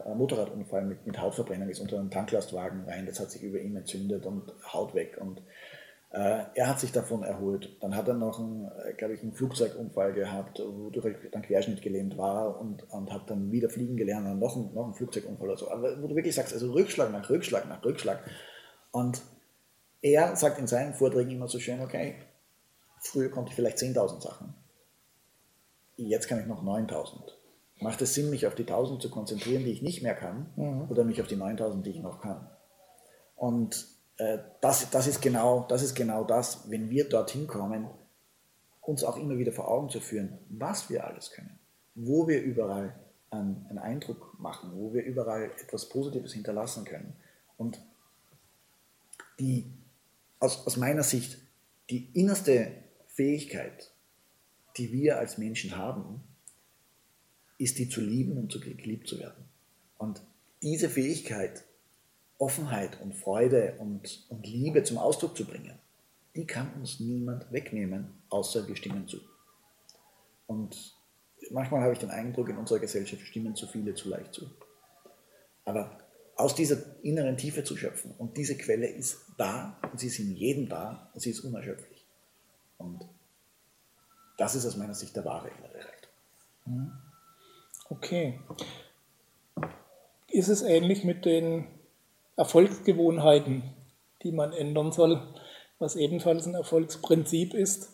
Speaker 2: äh, Motorradunfall mit, mit Hautverbrennung ist unter einen Tanklastwagen rein, das hat sich über ihm entzündet und Haut weg und er hat sich davon erholt. Dann hat er noch einen, äh, glaube ich, einen Flugzeugunfall gehabt, wodurch er dann Querschnitt gelähmt war und, und hat dann wieder fliegen gelernt und noch, einen, noch einen Flugzeugunfall oder so. Aber wo du wirklich sagst, also Rückschlag nach Rückschlag nach Rückschlag. Und er sagt in seinen Vorträgen immer so schön, okay, früher konnte ich vielleicht 10.000 Sachen. Jetzt kann ich noch 9.000. Macht es Sinn, mich auf die 1.000 zu konzentrieren, die ich nicht mehr kann, mhm. oder mich auf die 9.000, die ich noch kann? Und äh, das, das, ist genau, das ist genau das, wenn wir dorthin kommen, uns auch immer wieder vor Augen zu führen, was wir alles können, wo wir überall einen, einen Eindruck machen, wo wir überall etwas Positives hinterlassen können. Und die, aus, aus meiner Sicht, die innerste Fähigkeit, die wir als Menschen haben, ist die zu lieben und zu geliebt zu werden. Und diese Fähigkeit Offenheit und Freude und, und Liebe zum Ausdruck zu bringen, die kann uns niemand wegnehmen, außer wir stimmen zu. Und manchmal habe ich den Eindruck, in unserer Gesellschaft stimmen zu viele zu leicht zu. Aber aus dieser inneren Tiefe zu schöpfen und diese Quelle ist da und sie ist in jedem da und sie ist unerschöpflich. Und das ist aus meiner Sicht der wahre innere Reichtum.
Speaker 1: Okay. Ist es ähnlich mit den Erfolgsgewohnheiten, die man ändern soll, was ebenfalls ein Erfolgsprinzip ist,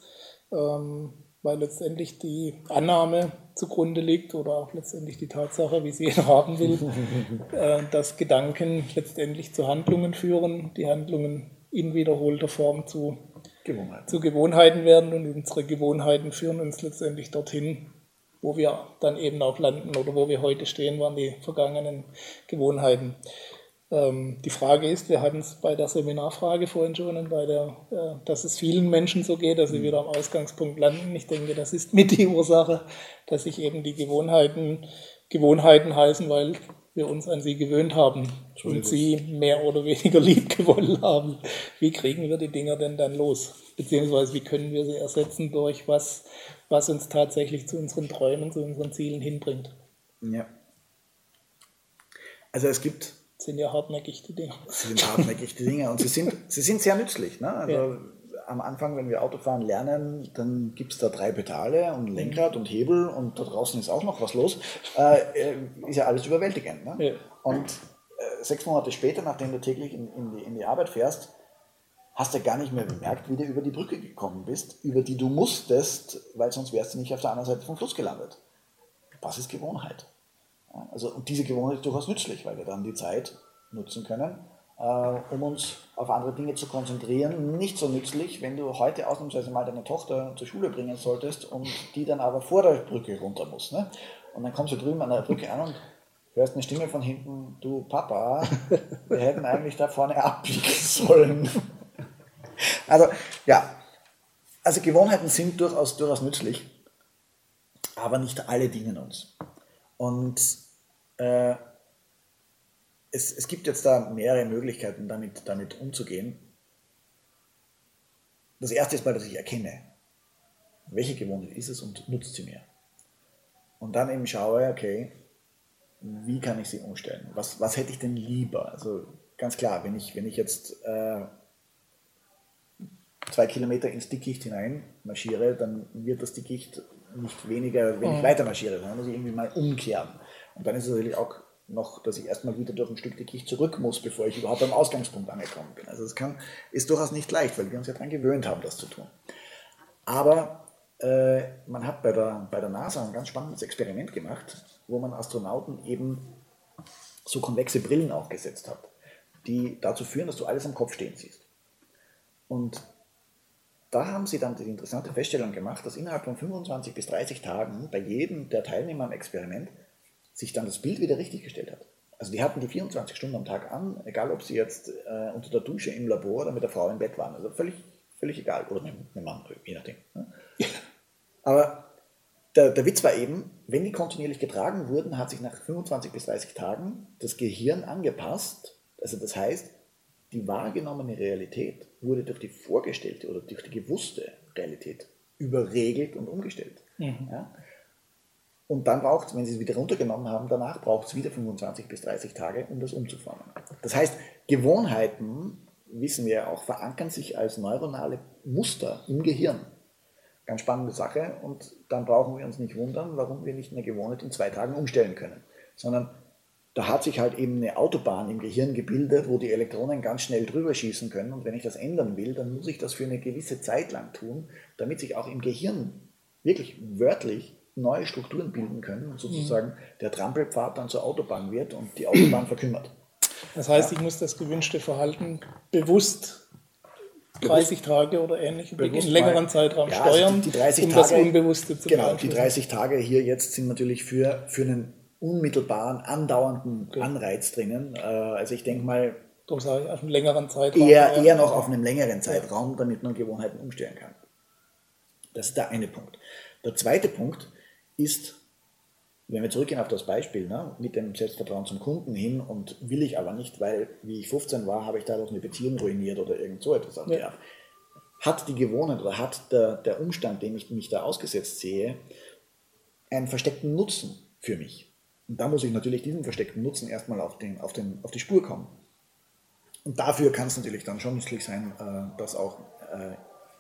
Speaker 1: ähm, weil letztendlich die Annahme zugrunde liegt oder auch letztendlich die Tatsache, wie sie ihn [laughs] haben will, [laughs] äh, dass Gedanken letztendlich zu Handlungen führen, die Handlungen in wiederholter Form zu Gewohnheiten. zu Gewohnheiten werden und unsere Gewohnheiten führen uns letztendlich dorthin, wo wir dann eben auch landen oder wo wir heute stehen, waren die vergangenen Gewohnheiten. Ähm, die Frage ist, wir hatten es bei der Seminarfrage vorhin schon und bei der, äh, dass es vielen Menschen so geht, dass sie wieder am Ausgangspunkt landen. Ich denke, das ist mit die Ursache, dass sich eben die Gewohnheiten Gewohnheiten heißen, weil wir uns an sie gewöhnt haben und sie mehr oder weniger [laughs] lieb gewonnen haben. Wie kriegen wir die Dinger denn dann los? Beziehungsweise wie können wir sie ersetzen durch was, was uns tatsächlich zu unseren Träumen, zu unseren Zielen hinbringt?
Speaker 2: Ja. Also es gibt
Speaker 1: sind ja hartnäckig die Dinge.
Speaker 2: Sie sind hartnäckig die Dinge und sie sind, sie sind sehr nützlich. Ne? Also ja. am Anfang, wenn wir Autofahren lernen, dann gibt es da drei Pedale und ein Lenkrad und Hebel und da draußen ist auch noch was los. Äh, äh, ist ja alles überwältigend. Ne? Ja. Und äh, sechs Monate später, nachdem du täglich in, in, die, in die Arbeit fährst, hast du gar nicht mehr bemerkt, wie du über die Brücke gekommen bist, über die du musstest, weil sonst wärst du nicht auf der anderen Seite vom Fluss gelandet. Das ist Gewohnheit. Also, und diese Gewohnheit ist durchaus nützlich, weil wir dann die Zeit nutzen können, äh, um uns auf andere Dinge zu konzentrieren. Nicht so nützlich, wenn du heute ausnahmsweise mal deine Tochter zur Schule bringen solltest und die dann aber vor der Brücke runter muss. Ne? Und dann kommst du drüben an der Brücke an und hörst eine Stimme von hinten, du Papa, [laughs] wir hätten eigentlich da vorne abbiegen sollen. [laughs] Also ja, also Gewohnheiten sind durchaus, durchaus nützlich, aber nicht alle dienen uns. Und äh, es, es gibt jetzt da mehrere Möglichkeiten, damit, damit umzugehen. Das erste ist mal, dass ich erkenne, welche Gewohnheit ist es und nutzt sie mir. Und dann eben schaue, okay, wie kann ich sie umstellen? Was, was hätte ich denn lieber? Also ganz klar, wenn ich, wenn ich jetzt äh, zwei Kilometer ins Dickicht hinein marschiere, dann wird das Dickicht nicht weniger, wenn ich weiter marschiere, sondern muss ich irgendwie mal umkehren. Und dann ist es natürlich auch noch, dass ich erstmal wieder durch ein Stück Dickicht zurück muss, bevor ich überhaupt am Ausgangspunkt angekommen bin. Also das kann, ist durchaus nicht leicht, weil wir uns ja daran gewöhnt haben, das zu tun. Aber äh, man hat bei der, bei der NASA ein ganz spannendes Experiment gemacht, wo man Astronauten eben so konvexe Brillen aufgesetzt hat, die dazu führen, dass du alles am Kopf stehen siehst. Und da haben sie dann die interessante Feststellung gemacht, dass innerhalb von 25 bis 30 Tagen bei jedem der Teilnehmer am Experiment sich dann das Bild wieder richtig gestellt hat. Also die hatten die 24 Stunden am Tag an, egal ob sie jetzt äh, unter der Dusche im Labor oder mit der Frau im Bett waren. Also völlig, völlig egal. Oder mit, dem Mann, je nachdem. Ne? Aber der, der Witz war eben, wenn die kontinuierlich getragen wurden, hat sich nach 25 bis 30 Tagen das Gehirn angepasst. Also das heißt, die wahrgenommene Realität wurde durch die vorgestellte oder durch die gewusste Realität überregelt und umgestellt. Mhm. Ja? Und dann braucht es, wenn Sie es wieder runtergenommen haben, danach braucht es wieder 25 bis 30 Tage, um das umzuformen. Das heißt, Gewohnheiten, wissen wir auch, verankern sich als neuronale Muster im Gehirn. Ganz spannende Sache. Und dann brauchen wir uns nicht wundern, warum wir nicht eine Gewohnheit in zwei Tagen umstellen können. Sondern da hat sich halt eben eine Autobahn im Gehirn gebildet, wo die Elektronen ganz schnell drüber schießen können. Und wenn ich das ändern will, dann muss ich das für eine gewisse Zeit lang tun, damit sich auch im Gehirn wirklich wörtlich neue Strukturen bilden können und sozusagen mhm. der Trampelpfad dann zur Autobahn wird und die Autobahn verkümmert.
Speaker 1: Das heißt, ich muss das gewünschte Verhalten bewusst 30 Tage oder ähnlich einen längeren Zeitraum ja, also steuern,
Speaker 2: also die, die 30
Speaker 1: um
Speaker 2: Tage,
Speaker 1: das Unbewusste zu
Speaker 2: Genau, die 30 Tage hier jetzt sind natürlich für, für einen unmittelbaren, andauernden okay. Anreiz drinnen. Äh, also ich denke mal,
Speaker 1: Darum sage ich, auf einen längeren Zeitraum.
Speaker 2: Eher, eher noch auf einem längeren Zeitraum, damit man Gewohnheiten umstellen kann. Das ist der eine Punkt. Der zweite Punkt ist, wenn wir zurückgehen auf das Beispiel, ne, mit dem Selbstvertrauen zum Kunden hin und will ich aber nicht, weil wie ich 15 war, habe ich dadurch eine Beziehung ruiniert oder irgend so etwas auf ja. Hat die Gewohnheit oder hat der, der Umstand, dem ich mich da ausgesetzt sehe, einen versteckten Nutzen für mich? Und da muss ich natürlich diesen versteckten Nutzen erstmal auf, den, auf, den, auf die Spur kommen. Und dafür kann es natürlich dann schon nützlich sein, äh, das auch äh,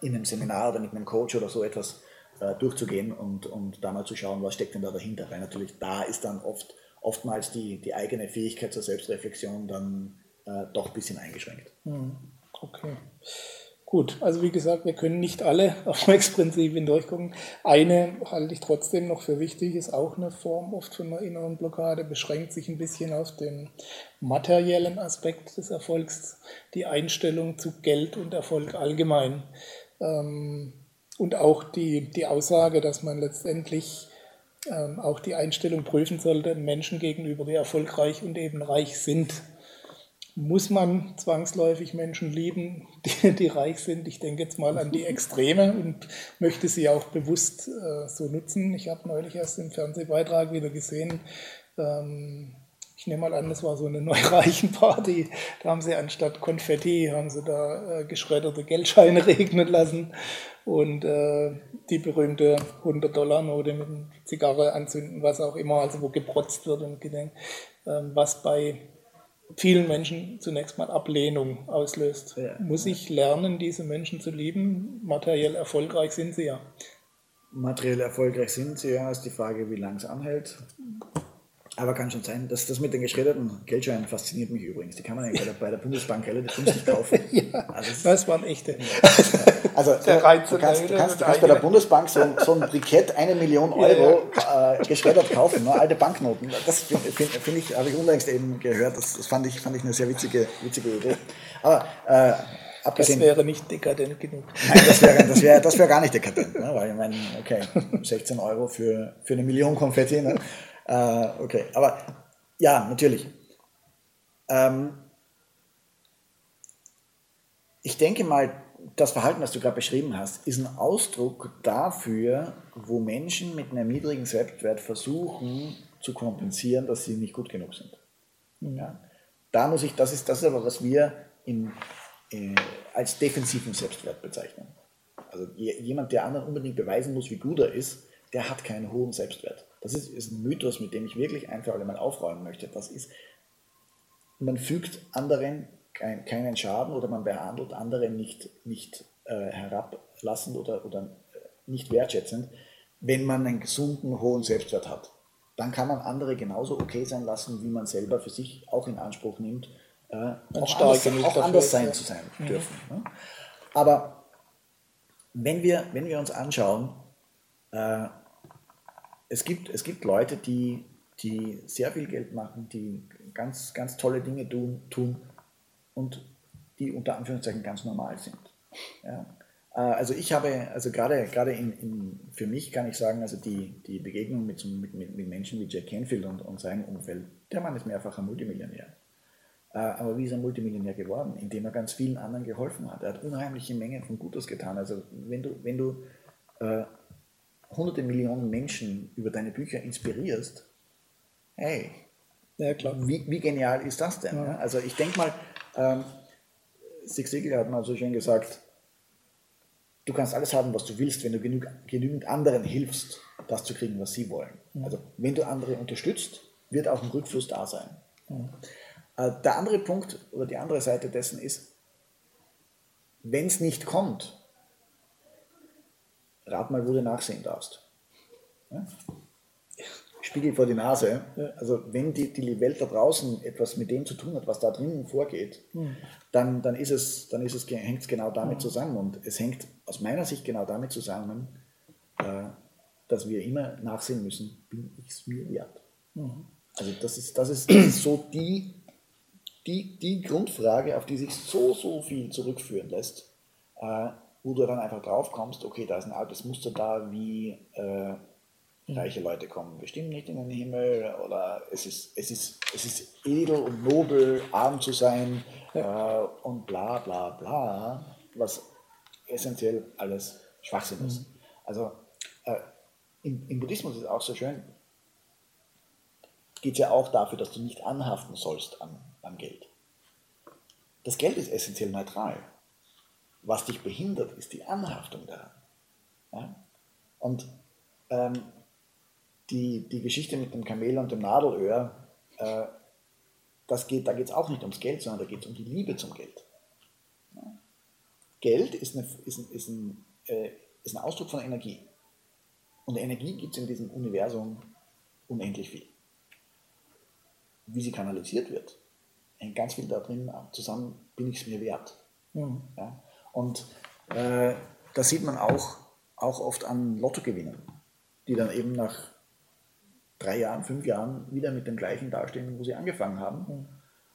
Speaker 2: in einem Seminar oder mit einem Coach oder so etwas durchzugehen und, und da mal zu schauen, was steckt denn da dahinter. Weil natürlich da ist dann oft, oftmals die, die eigene Fähigkeit zur Selbstreflexion dann äh, doch ein bisschen eingeschränkt.
Speaker 1: Hm, okay. Gut, also wie gesagt, wir können nicht alle [laughs] Erfolgsprinzipien durchgucken. Eine halte ich trotzdem noch für wichtig, ist auch eine Form oft von einer inneren Blockade, beschränkt sich ein bisschen auf den materiellen Aspekt des Erfolgs, die Einstellung zu Geld und Erfolg allgemein. Ähm, und auch die, die Aussage, dass man letztendlich ähm, auch die Einstellung prüfen sollte Menschen gegenüber, die erfolgreich und eben reich sind. muss man zwangsläufig Menschen lieben, die, die, reich sind. Ich denke jetzt mal an die Extreme und möchte sie auch bewusst äh, so nutzen. Ich habe neulich erst im Fernsehbeitrag wieder gesehen, ähm, ich nehme mal an, das war so eine Neureichenparty. Da haben sie anstatt Konfetti, haben sie da äh, geschredderte Geldscheine [laughs] regnen lassen und äh, die berühmte 100-Dollar-Note mit Zigarre anzünden, was auch immer, also wo geprotzt wird und gedenkt, äh, was bei vielen Menschen zunächst mal Ablehnung auslöst. Ja. Muss ich lernen, diese Menschen zu lieben? Materiell erfolgreich sind sie ja.
Speaker 2: Materiell erfolgreich sind sie ja, ist die Frage, wie lange es anhält. Aber kann schon sein. Das, das mit den geschredderten Geldscheinen fasziniert mich übrigens. Die kann man ja bei der, bei der Bundesbank relativ günstig kaufen. [laughs]
Speaker 1: ja, also das waren echte. [laughs]
Speaker 2: Also der du, kannst, du kannst, du kannst bei der Bundesbank so, so ein Brikett, eine Million Euro ja, ja. Äh, geschreddert kaufen, nur alte Banknoten. Das [laughs] finde find ich, habe ich unlängst eben gehört. Das, das, fand, ich, fand ich eine sehr witzige, witzige Idee. Aber äh,
Speaker 1: Abgesehen, das wäre nicht dekadent genug.
Speaker 2: Nein, das wäre das wär, das wär gar nicht dekadent. Ne? Weil ich meine, okay, 16 Euro für, für eine Million Konfetti. Ne? Äh, okay, aber ja, natürlich. Ähm, ich denke mal, das Verhalten, das du gerade beschrieben hast, ist ein Ausdruck dafür, wo Menschen mit einem niedrigen Selbstwert versuchen zu kompensieren, dass sie nicht gut genug sind. Mhm. Ja? Da muss ich, das ist, das ist aber, was wir in, äh, als defensiven Selbstwert bezeichnen. Also jemand, der anderen unbedingt beweisen muss, wie gut er ist, der hat keinen hohen Selbstwert. Das ist, ist ein Mythos, mit dem ich wirklich ein für alle Mal aufräumen möchte. Das ist, man fügt anderen kein, keinen Schaden oder man behandelt andere nicht, nicht äh, herablassend oder, oder äh, nicht wertschätzend, wenn man einen gesunden, hohen Selbstwert hat. Dann kann man andere genauso okay sein lassen, wie man selber für sich auch in Anspruch nimmt, äh, auch, anders, auch anders, sein zu sein mhm. dürfen. Ne? Aber wenn wir, wenn wir uns anschauen, äh, es gibt, es gibt Leute, die, die sehr viel Geld machen, die ganz, ganz tolle Dinge tun, tun und die unter Anführungszeichen ganz normal sind. Ja. Äh, also ich habe, also gerade, gerade in, in, für mich kann ich sagen, also die, die Begegnung mit, mit, mit Menschen wie Jack Canfield und, und seinem Umfeld, der Mann ist mehrfacher Multimillionär. Äh, aber wie ist er Multimillionär geworden? Indem er ganz vielen anderen geholfen hat. Er hat unheimliche Mengen von Gutes getan. Also wenn du, wenn du äh, hunderte Millionen Menschen über deine Bücher inspirierst, hey, ja, wie, wie, genial ist das denn? Ja. Also ich denke mal, ähm, Zig Ziglar hat mal so schön gesagt, du kannst alles haben, was du willst, wenn du genug, genügend anderen hilfst, das zu kriegen, was sie wollen. Mhm. Also wenn du andere unterstützt, wird auch ein Rückfluss da sein. Mhm. Äh, der andere Punkt oder die andere Seite dessen ist, wenn es nicht kommt, rat mal, wo du nachsehen darfst. Ja? Spiegel vor die Nase. Also wenn die, die Welt da draußen etwas mit dem zu tun hat, was da drinnen vorgeht, mhm. dann, dann, ist es, dann ist es, hängt es genau damit mhm. zusammen. Und es hängt aus meiner Sicht genau damit zusammen, äh, dass wir immer nachsehen müssen, bin ich es mir wert. Mhm. Also das ist, das ist, das ist so die, die, die Grundfrage, auf die sich so, so viel zurückführen lässt. Äh, wo du dann einfach drauf kommst, okay, da ist ein altes Muster da, wie äh, reiche Leute kommen bestimmt nicht in den Himmel oder es ist, es ist, es ist edel und nobel, arm zu sein ja. äh, und bla bla bla, was essentiell alles Schwachsinn ist. Mhm. Also äh, im, im, Buddhismus ist es auch so schön, geht es ja auch dafür, dass du nicht anhaften sollst an, an Geld. Das Geld ist essentiell neutral. Was dich behindert, ist die Anhaftung daran. Ja? Und ähm, die, die Geschichte mit dem Kamel und dem Nadelöhr, äh, das geht, da geht es auch nicht ums Geld, sondern da geht es um die Liebe zum Geld. Ja? Geld ist, eine, ist, ein, ist, ein, äh, ist ein Ausdruck von Energie. Und Energie gibt es in diesem Universum unendlich viel. Wie sie kanalisiert wird, hängt ganz viel da drin zusammen, bin ich es mir wert. Mhm. Ja? Und äh, das sieht man auch, auch oft an Lottogewinnen, die dann eben nach drei Jahren, fünf Jahren wieder mit dem gleichen dastehen, wo sie angefangen haben.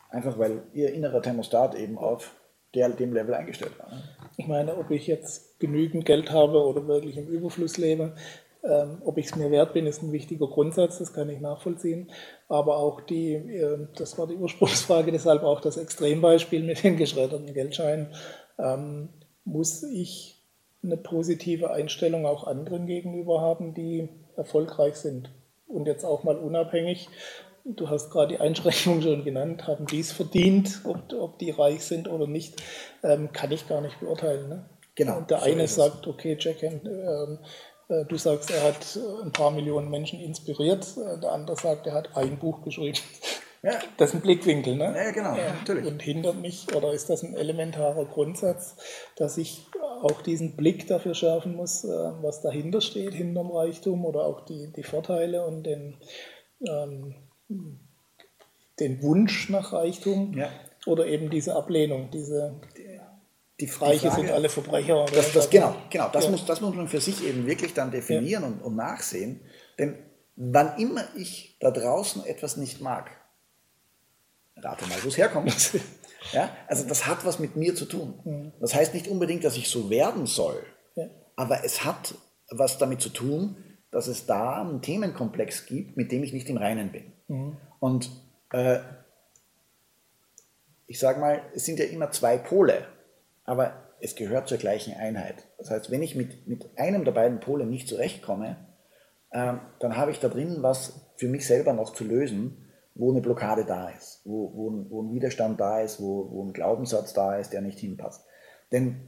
Speaker 2: Einfach weil ihr innerer Thermostat eben auf der, dem Level eingestellt war.
Speaker 1: Ich meine, ob ich jetzt genügend Geld habe oder wirklich im Überfluss lebe, Ähm, ob ich es mir wert bin, ist ein wichtiger Grundsatz, das kann ich nachvollziehen. Aber auch die, äh, das war die Ursprungsfrage, [laughs] deshalb auch das Extrembeispiel mit den geschredderten Geldscheinen. Ähm, muss ich eine positive Einstellung auch anderen gegenüber haben, die erfolgreich sind? Und jetzt auch mal unabhängig, du hast gerade die Einschränkung [laughs] schon genannt, haben die es verdient, ob, ob die reich sind oder nicht, ähm, kann ich gar nicht beurteilen. Ne? Genau. Und der so eine sagt, okay, Jack, äh, äh, du sagst, er hat äh, ein paar Millionen Menschen inspiriert, äh, der andere sagt, er hat ein Buch geschrieben. [laughs] Ja. Das ist ein Blickwinkel, ne?
Speaker 2: Ja, genau, ja. natürlich.
Speaker 1: Und hindert mich, oder ist das ein elementarer Grundsatz, dass ich auch diesen Blick dafür schärfen muss, was dahinter steht, hinterm Reichtum oder auch die, die Vorteile und den, ähm, den Wunsch nach Reichtum ja. oder eben diese Ablehnung, diese die Reiche Frage, sind alle Verbrecher.
Speaker 2: Das, das, genau, genau das, ja. muss, das muss man für sich eben wirklich dann definieren ja. und, und nachsehen. Denn wann immer ich da draußen etwas nicht mag, rate mal, wo es herkommt. [laughs] ja, also das hat was mit mir zu tun. Das heißt nicht unbedingt, dass ich so werden soll, ja. aber es hat was damit zu tun, dass es da einen Themenkomplex gibt, mit dem ich nicht im Reinen bin. Mhm. Und äh, ich sage mal, es sind ja immer zwei Pole aber es gehört zur gleichen Einheit. Das heißt, wenn ich mit, mit einem der beiden Pole nicht zurechtkomme, äh, dann habe ich da drin was für mich selber noch zu lösen, wo eine Blockade da ist, wo, wo, ein, wo ein Widerstand da ist, wo, wo ein Glaubenssatz da ist, der nicht hinpasst. Denn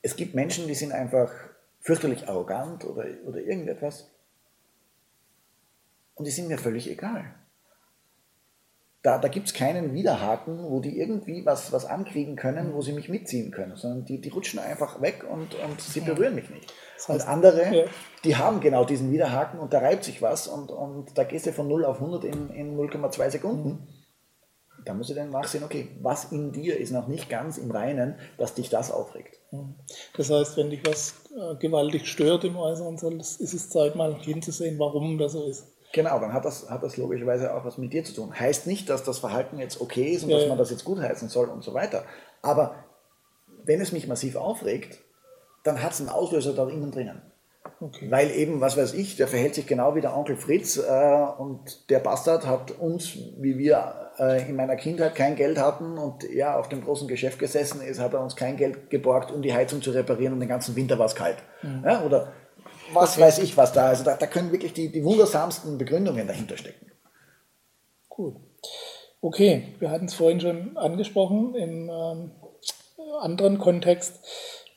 Speaker 2: es gibt Menschen, die sind einfach fürchterlich arrogant oder, oder irgendetwas und die sind mir völlig egal da, da gibt es keinen Widerhaken, wo die irgendwie was, was ankriegen können, wo sie mich mitziehen können, sondern die, die rutschen einfach weg und, und sie berühren mich nicht. Das heißt, und andere, ja. die haben genau diesen Widerhaken und da reibt sich was und, und da gehst du von 0 auf 100 in, in 0,2 Sekunden. Mhm. Da muss ich dann nachsehen, okay, was in dir ist noch nicht ganz im Reinen, dass dich das aufregt.
Speaker 1: Mhm. Das heißt, wenn dich was äh, gewaltig stört im Äußeren, ist es Zeit mal hinzusehen, warum das so ist.
Speaker 2: Genau, dann hat das, hat das logischerweise auch was mit dir zu tun. Heißt nicht, dass das Verhalten jetzt okay ist und ja, dass man das jetzt gutheißen soll und so weiter. Aber wenn es mich massiv aufregt, dann hat es einen Auslöser da innen drinnen. Okay. Weil eben, was weiß ich, der verhält sich genau wie der Onkel Fritz äh, und der Bastard hat uns, wie wir äh, in meiner Kindheit kein Geld hatten und er auf dem großen Geschäft gesessen ist, hat er uns kein Geld geborgt, um die Heizung zu reparieren und den ganzen Winter war es kalt. Mhm. Ja, oder was weiß ich was da. Also da, da können wirklich die, die wundersamsten Begründungen dahinter stecken.
Speaker 1: Gut. Okay, wir hatten es vorhin schon angesprochen im ähm, anderen Kontext.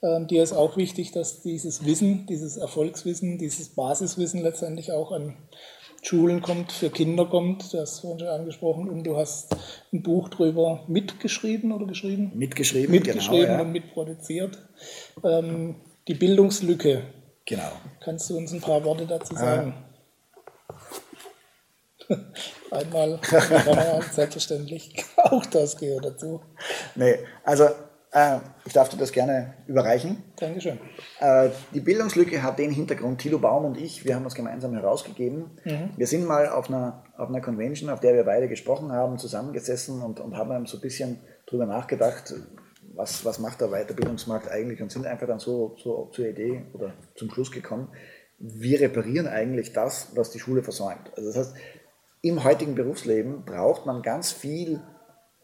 Speaker 1: Ähm, dir ist auch wichtig, dass dieses Wissen, dieses Erfolgswissen, dieses Basiswissen letztendlich auch an Schulen kommt, für Kinder kommt. Du hast vorhin schon angesprochen und du hast ein Buch drüber mitgeschrieben oder geschrieben?
Speaker 2: Mitgeschrieben,
Speaker 1: mitgeschrieben genau, ja. und mitproduziert. Ähm, die Bildungslücke
Speaker 2: Genau.
Speaker 1: Kannst du uns ein paar Worte dazu sagen? Ah. [laughs] Einmal, selbstverständlich, [laughs] auch das gehört dazu.
Speaker 2: Nee, also äh, ich darf dir das gerne überreichen.
Speaker 1: Dankeschön.
Speaker 2: Äh, die Bildungslücke hat den Hintergrund, Thilo Baum und ich, wir haben das gemeinsam herausgegeben. Mhm. Wir sind mal auf einer, auf einer Convention, auf der wir beide gesprochen haben, zusammengesessen und, und haben so ein bisschen drüber nachgedacht, was, was macht der Weiterbildungsmarkt eigentlich und sind einfach dann so, so zur Idee oder zum Schluss gekommen, wir reparieren eigentlich das, was die Schule versäumt. Also das heißt, im heutigen Berufsleben braucht man ganz viel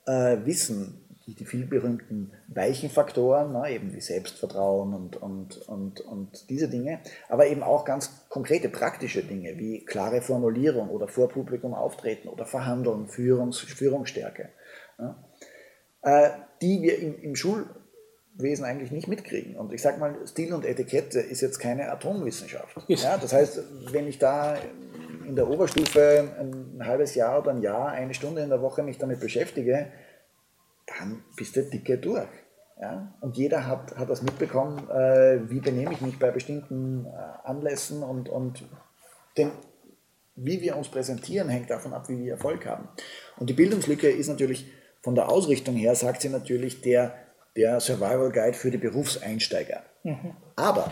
Speaker 2: äh, Wissen, die, die viel berühmten weichen Faktoren, na, eben wie Selbstvertrauen und, und, und, und diese Dinge, aber eben auch ganz konkrete praktische Dinge wie klare Formulierung oder vor Publikum auftreten oder Verhandeln, Führungs, Führungsstärke. Ja. Äh, die wir im, im Schulwesen eigentlich nicht mitkriegen. Und ich sage mal, Stil und Etikette ist jetzt keine Atomwissenschaft. Ja, das heißt, wenn ich da in der Oberstufe ein halbes Jahr oder ein Jahr, eine Stunde in der Woche mich damit beschäftige, dann bist du dicke durch. Ja? Und jeder hat, hat das mitbekommen, äh, wie benehme ich mich bei bestimmten äh, Anlässen und, und den, wie wir uns präsentieren, hängt davon ab, wie wir Erfolg haben. Und die Bildungslücke ist natürlich von der Ausrichtung her sagt sie natürlich der, der Survival Guide für die Berufseinsteiger. Mhm. Aber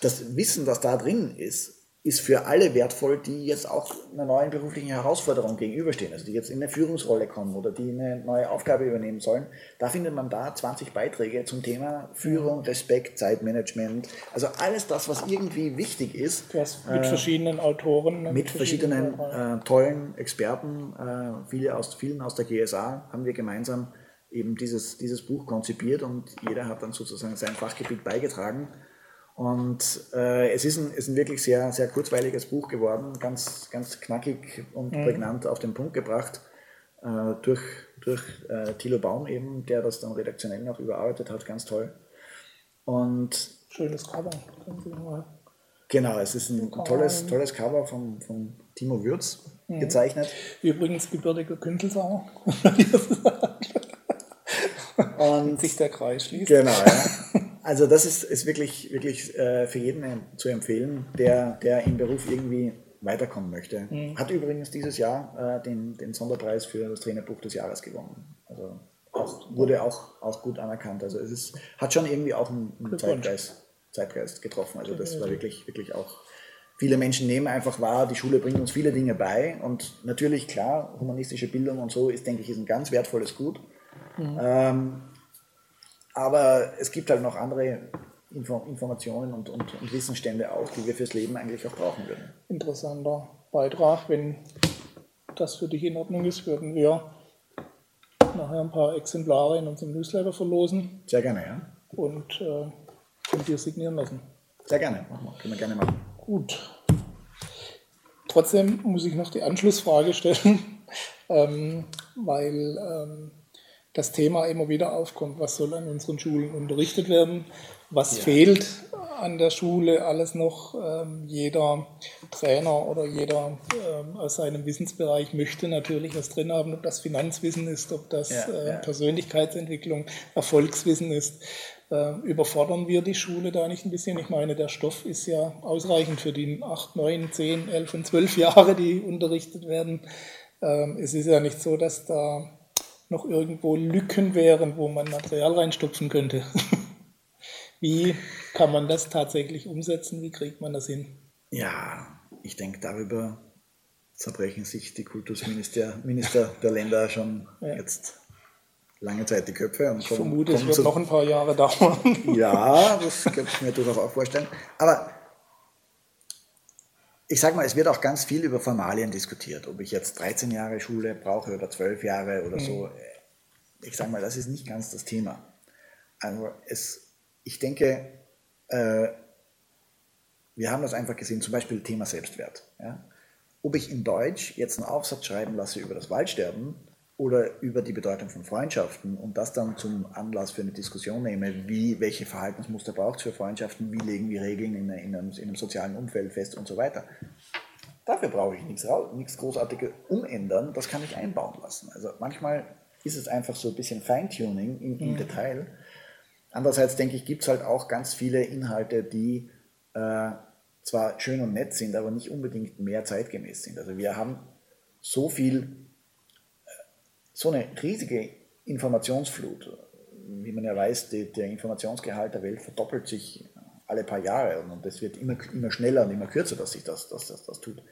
Speaker 2: das Wissen, das da drin ist, ist für alle wertvoll, die jetzt auch einer neuen beruflichen Herausforderung gegenüberstehen, also die jetzt in eine Führungsrolle kommen oder die eine neue Aufgabe übernehmen sollen. Da findet man da 20 Beiträge zum Thema Führung, Respekt, Zeitmanagement, also alles das, was irgendwie wichtig ist.
Speaker 1: mit äh, verschiedenen Autoren.
Speaker 2: Mit, mit verschiedenen, verschiedenen äh, tollen Experten, äh, viele aus, vielen aus der GSA haben wir gemeinsam eben dieses, dieses Buch konzipiert und jeder hat dann sozusagen sein Fachgebiet beigetragen. Und äh, es ist ein, ist ein wirklich sehr, sehr kurzweiliges Buch geworden, ganz, ganz knackig und mhm. prägnant auf den Punkt gebracht, äh, durch, durch äh, Thilo Baum eben, der das dann redaktionell noch überarbeitet hat, ganz toll. Und
Speaker 1: Schönes Cover.
Speaker 2: Genau, es ist ein tolles, tolles Cover von, von Timo Würz mhm. gezeichnet.
Speaker 1: Übrigens gebürtiger Kündelsauer. [laughs]
Speaker 2: Und
Speaker 1: sich der Kreis schließt.
Speaker 2: Genau, ja. [laughs] Also das ist, ist wirklich, wirklich äh, für jeden zu empfehlen, der, der im Beruf irgendwie weiterkommen möchte. Mhm. Hat übrigens dieses Jahr äh, den, den Sonderpreis für das Trainerbuch des Jahres gewonnen. Also auch, wurde auch, auch gut anerkannt. Also es ist, hat schon irgendwie auch einen, einen Zeitgeist, Zeitgeist getroffen. Also das war wirklich, wirklich auch viele Menschen nehmen einfach wahr, die Schule bringt uns viele Dinge bei und natürlich, klar, humanistische Bildung und so ist, denke ich, ist ein ganz wertvolles Gut. Mhm. Ähm, aber es gibt halt noch andere Info Informationen und, und, und, Wissensstände auch, die wir fürs Leben eigentlich auch brauchen würden.
Speaker 1: Interessanter Beitrag. Wenn das für dich in Ordnung ist, würden wir nachher ein paar Exemplare in unserem Newsletter verlosen.
Speaker 2: Sehr gerne, ja.
Speaker 1: Und äh, von dir signieren lassen.
Speaker 2: Sehr gerne, machen wir. können wir gerne machen.
Speaker 1: Gut. Trotzdem muss ich noch die Anschlussfrage stellen, [laughs] ähm, weil ähm, das Thema immer wieder aufkommt, was soll an unseren Schulen unterrichtet werden, was ja. fehlt an der Schule alles noch. Ähm, jeder Trainer oder jeder ähm, aus seinem Wissensbereich möchte natürlich was drin haben, ob das Finanzwissen ist, ob das ja, äh, ja. Persönlichkeitsentwicklung, Erfolgswissen ist. Äh, überfordern wir die Schule da nicht ein bisschen? Ich meine, der Stoff ist ja ausreichend für die 8, 9, 10, 11 und 12 Jahre, die unterrichtet werden. Ähm, es ist ja nicht so, dass da noch irgendwo Lücken wären, wo man Material reinstopfen könnte. [laughs] Wie kann man das tatsächlich umsetzen? Wie kriegt man das hin?
Speaker 2: Ja, ich denke, darüber zerbrechen sich die Kultusminister Minister der Länder schon ja. jetzt lange Zeit die Köpfe.
Speaker 1: Und ich kommen, vermute, kommen es wird noch ein paar Jahre dauern. [laughs]
Speaker 2: Ja, das könnte ich mir durchaus auch vorstellen. Aber ich sage mal, es wird auch ganz viel über Formalien diskutiert, ob ich jetzt 13 Jahre Schule brauche oder 12 Jahre oder mhm. so. Ich sage mal, das ist nicht ganz das Thema. Also es, ich denke, äh, wir haben das einfach gesehen, zum Beispiel Thema Selbstwert. Ja? Ob ich in Deutsch jetzt einen Aufsatz schreiben lasse über das Waldsterben oder über die Bedeutung von Freundschaften und das dann zum Anlass für eine Diskussion nehme, wie, welche Verhaltensmuster braucht es für Freundschaften, wie legen wir Regeln in, in, einem, in einem sozialen Umfeld fest und so weiter. Dafür brauche ich nichts, nichts Großartiges umändern, das kann ich einbauen lassen. Also manchmal ist es einfach so ein bisschen Feintuning im, im mhm. Detail. Andererseits denke ich, gibt es halt auch ganz viele Inhalte, die äh, zwar schön und nett sind, aber nicht unbedingt mehr zeitgemäß sind. Also wir haben so viel so eine riesige Informationsflut. Wie man ja weiß, die, der Informationsgehalt der Welt verdoppelt sich alle paar Jahre und es wird immer, immer schneller und immer kürzer, dass sich das, das, das, das tut.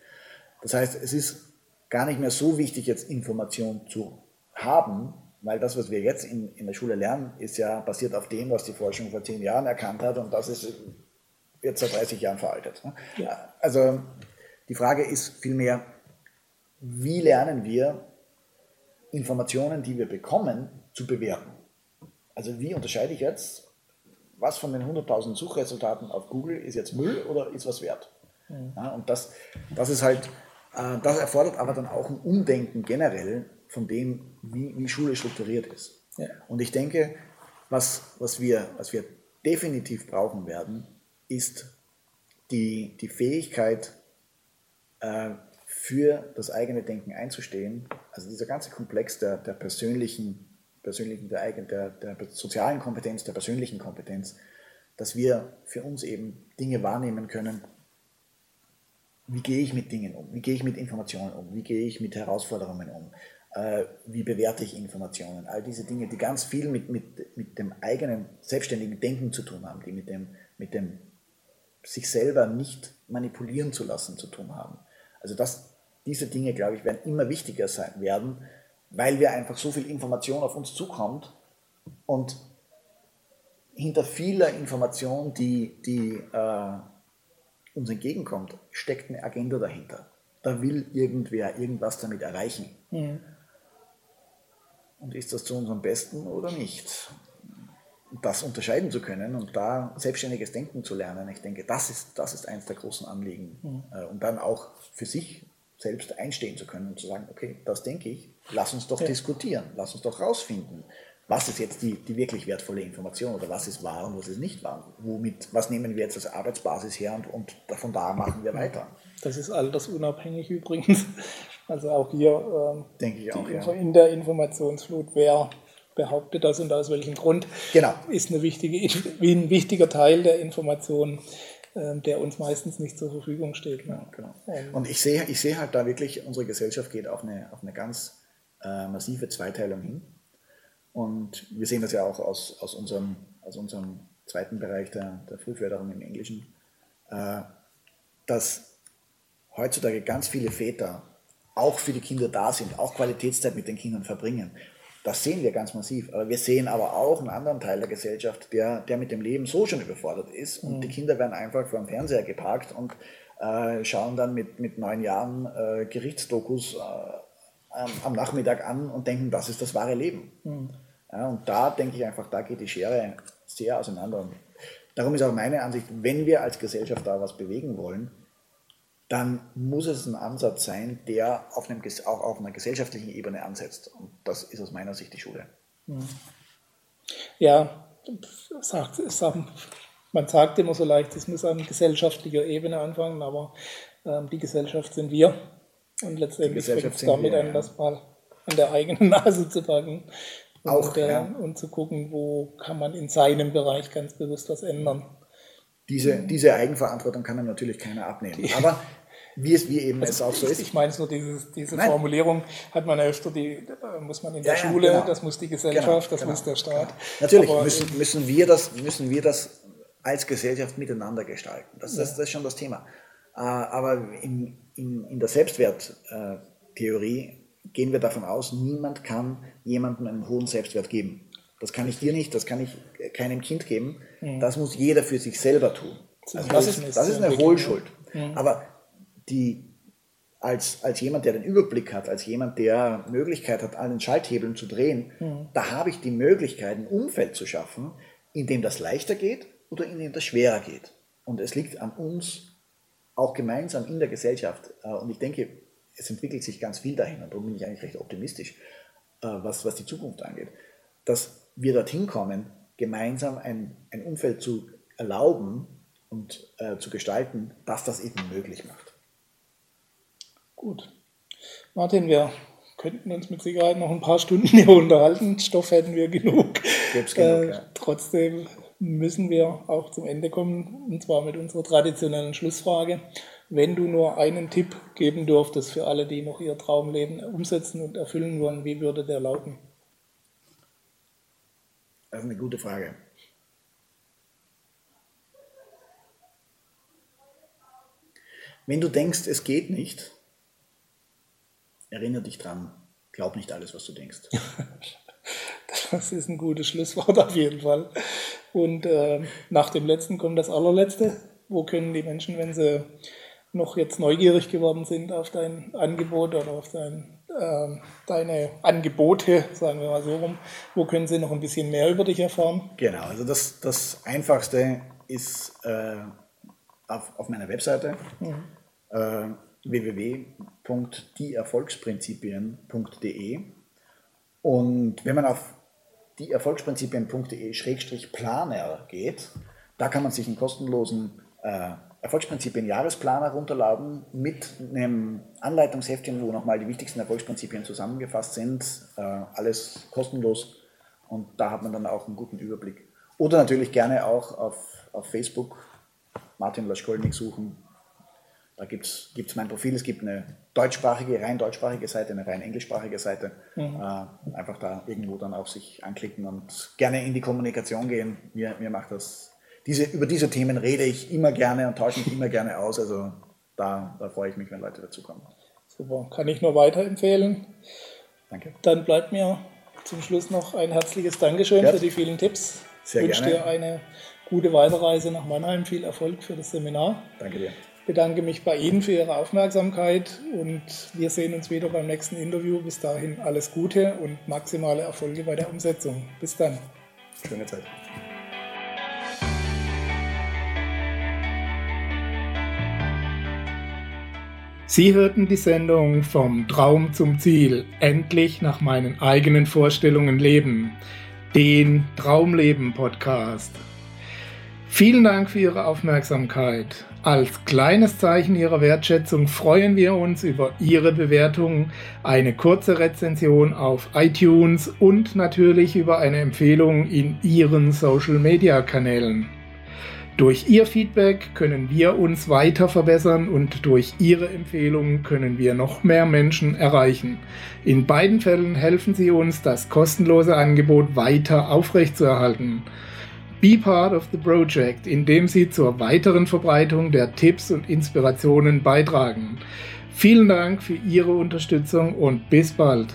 Speaker 2: Das heißt, es ist gar nicht mehr so wichtig, jetzt Information zu haben, weil das, was wir jetzt in, in der Schule lernen, ist ja basiert auf dem, was die Forschung vor zehn Jahren erkannt hat und das ist jetzt seit 30 Jahren veraltet. Ja. Also die Frage ist vielmehr, wie lernen wir Informationen, die wir bekommen, zu bewerten. Also wie unterscheide ich jetzt, was von den 100.000 Suchresultaten auf Google ist jetzt Müll oder ist was wert? Mhm. Ja, und das, das ist halt, äh, das erfordert aber dann auch ein Umdenken generell von dem, wie, wie Schule strukturiert ist. Ja. Und ich denke, was, was, wir, was wir definitiv brauchen werden, ist die, die Fähigkeit, äh, für das eigene Denken einzustehen. Also dieser ganze Komplex der, der persönlichen, persönlichen der, der, der sozialen Kompetenz, der persönlichen Kompetenz, dass wir für uns eben Dinge wahrnehmen können. Wie gehe ich mit Dingen um? Wie gehe ich mit Informationen um? Wie gehe ich mit Herausforderungen um? Äh, wie bewerte ich Informationen? All diese Dinge, die ganz viel mit, mit, mit dem eigenen selbstständigen Denken zu tun haben, die mit dem, mit dem sich selber nicht manipulieren zu lassen zu tun haben. Also das, diese Dinge, glaube ich, werden immer wichtiger sein werden, weil wir einfach so viel Information auf uns zukommt und hinter vieler Information, die, die äh, uns entgegenkommt, steckt eine Agenda dahinter. Da will irgendwer irgendwas damit erreichen. Mhm. Und ist das zu unserem Besten oder nicht? Das unterscheiden zu können und da selbstständiges Denken zu lernen, ich denke, das ist, das ist eines der großen Anliegen. Mhm. Und dann auch für sich selbst einstehen zu können und zu sagen, okay, das denke ich, lass uns doch ja. diskutieren, lass uns doch rausfinden, was ist jetzt die, die wirklich wertvolle Information oder was ist wahr und was ist nicht wahr? Womit, was nehmen wir jetzt als Arbeitsbasis her und, und von da machen wir weiter?
Speaker 1: Das ist altersunabhängig übrigens. Also auch hier
Speaker 2: ähm, denke ich auch, ja.
Speaker 1: in der Informationsflut, wer behauptet das und aus welchem Grund,
Speaker 2: genau.
Speaker 1: ist eine wichtige, ein wichtiger Teil der Information, der uns meistens nicht zur Verfügung steht.
Speaker 2: Ne? Ja, genau. und ich sehe, ich sehe halt da wirklich, unsere Gesellschaft geht auf eine, auf eine ganz äh, massive Zweiteilung hin. Und wir sehen das ja auch aus, aus, unserem, aus unserem zweiten Bereich der, der Frühförderung im Englischen, äh, dass heutzutage ganz viele Väter auch für die Kinder da sind, auch Qualitätszeit mit den Kindern verbringen. Das sehen wir ganz massiv. Aber wir sehen aber auch einen anderen Teil der Gesellschaft, der, der mit dem Leben so schon überfordert ist. Und mhm. die Kinder werden einfach vor dem Fernseher geparkt und äh, schauen dann mit, mit neun Jahren äh, Gerichtsdokus äh, am Nachmittag an und denken, das ist das wahre Leben. Mhm. Ja, und da denke ich einfach, da geht die Schere sehr auseinander. Und darum ist auch meine Ansicht, wenn wir als Gesellschaft da was bewegen wollen, dann muss es ein Ansatz sein, der auf einem, auch auf einer gesellschaftlichen Ebene ansetzt. Und das ist aus meiner Sicht die Schule.
Speaker 1: Ja, sagt, sagt, man sagt immer so leicht, es muss an gesellschaftlicher Ebene anfangen, aber ähm, die Gesellschaft sind wir. Und letztendlich fängt es damit wir, an, das mal an der eigenen [laughs] Nase zu packen. Auch, und, äh, ja. und zu gucken, wo kann man in seinem Bereich ganz bewusst was ändern.
Speaker 2: Diese, diese Eigenverantwortung kann dann natürlich keiner abnehmen. Aber wie es wie eben also es auch so ist.
Speaker 1: Ich meine nur dieses, diese Nein. Formulierung hat man öfter, die muss man in der ja, Schule, genau. das muss die Gesellschaft, genau, das genau, muss der Staat. Genau.
Speaker 2: Natürlich müssen, müssen, wir das, müssen wir das als Gesellschaft miteinander gestalten. Das, das, das ist schon das Thema. Äh, aber in, in, in der Selbstwerttheorie gehen wir davon aus, niemand kann jemandem einen hohen Selbstwert geben. Das kann ich dir nicht, das kann ich keinem Kind geben. Mhm. Das muss jeder für sich selber tun. Also das, ist, das ist eine Hohlschuld. Mhm. Aber die als, als jemand, der den Überblick hat, als jemand, der Möglichkeit hat, an den Schalthebeln zu drehen, mhm. da habe ich die Möglichkeit, ein Umfeld zu schaffen, in dem das leichter geht oder in dem das schwerer geht. Und es liegt an uns, auch gemeinsam in der Gesellschaft. Äh, und ich denke, es entwickelt sich ganz viel dahin. Und darum bin ich eigentlich recht optimistisch, äh, was, was die Zukunft angeht. Dass wir dorthin kommen, gemeinsam ein, ein Umfeld zu erlauben und äh, zu gestalten, das das eben möglich macht.
Speaker 1: Gut. Martin, wir könnten uns mit Sicherheit noch ein paar Stunden hier unterhalten. Stoff hätten wir genug. genug äh, ja. Trotzdem müssen wir auch zum Ende kommen, und zwar mit unserer traditionellen Schlussfrage. Wenn du nur einen Tipp geben dürftest für alle, die noch ihr Traumleben umsetzen und erfüllen wollen, wie würde der lauten?
Speaker 2: Das ist eine gute Frage. Wenn du denkst, es geht nicht, erinnere dich dran, glaub nicht alles, was du denkst. [laughs]
Speaker 1: das ist ein gutes Schlusswort auf jeden Fall. Und äh, nach dem letzten kommt das allerletzte. Wo können die Menschen, wenn sie noch jetzt neugierig geworden sind auf dein Angebot oder auf dein, äh, deine Angebote, sagen wir mal so rum, wo können sie noch ein bisschen mehr über dich erfahren?
Speaker 2: Genau, also das, das Einfachste ist äh, auf, auf meiner Webseite. Mhm. Www.dieerfolgsprinzipien.de. Und wenn man auf dieerfolgsprinzipien.de-planer geht, da kann man sich einen kostenlosen äh, Erfolgsprinzipien-Jahresplaner runterladen mit einem Anleitungsheftchen, wo nochmal die wichtigsten Erfolgsprinzipien zusammengefasst sind. Äh, alles kostenlos und da hat man dann auch einen guten Überblick. Oder natürlich gerne auch auf, auf Facebook Martin Laschkolnik suchen, da gibt es mein Profil, es gibt eine deutschsprachige, rein deutschsprachige Seite, eine rein englischsprachige Seite. Mhm. Äh, einfach da irgendwo dann auch sich anklicken und gerne in die Kommunikation gehen. Mir, mir macht das diese, über diese Themen rede ich immer gerne und tausche mich immer gerne aus. Also da, da freue ich mich, wenn Leute dazukommen.
Speaker 1: Super, kann ich nur weiterempfehlen.
Speaker 2: Danke.
Speaker 1: Dann bleibt mir zum Schluss noch ein herzliches Dankeschön ja. für die vielen Tipps.
Speaker 2: Sehr
Speaker 1: ich wünsche
Speaker 2: gerne.
Speaker 1: dir eine gute Weiterreise nach Mannheim. Viel Erfolg für das Seminar.
Speaker 2: Danke dir.
Speaker 1: Ich bedanke mich bei Ihnen für Ihre Aufmerksamkeit und wir sehen uns wieder beim nächsten Interview. Bis dahin alles Gute und maximale Erfolge bei der Umsetzung. Bis dann.
Speaker 2: Schöne Zeit.
Speaker 1: Sie hörten die Sendung Vom Traum zum Ziel, endlich nach meinen eigenen Vorstellungen leben, den Traumleben Podcast. Vielen Dank für Ihre Aufmerksamkeit. Als kleines Zeichen Ihrer Wertschätzung freuen wir uns über Ihre Bewertung, eine kurze Rezension auf iTunes und natürlich über eine Empfehlung in Ihren Social-Media-Kanälen. Durch Ihr Feedback können wir uns weiter verbessern und durch Ihre Empfehlungen können wir noch mehr Menschen erreichen. In beiden Fällen helfen Sie uns, das kostenlose Angebot weiter aufrechtzuerhalten. Be part of the project, indem Sie zur weiteren Verbreitung der Tipps und Inspirationen beitragen. Vielen Dank für Ihre Unterstützung und bis bald.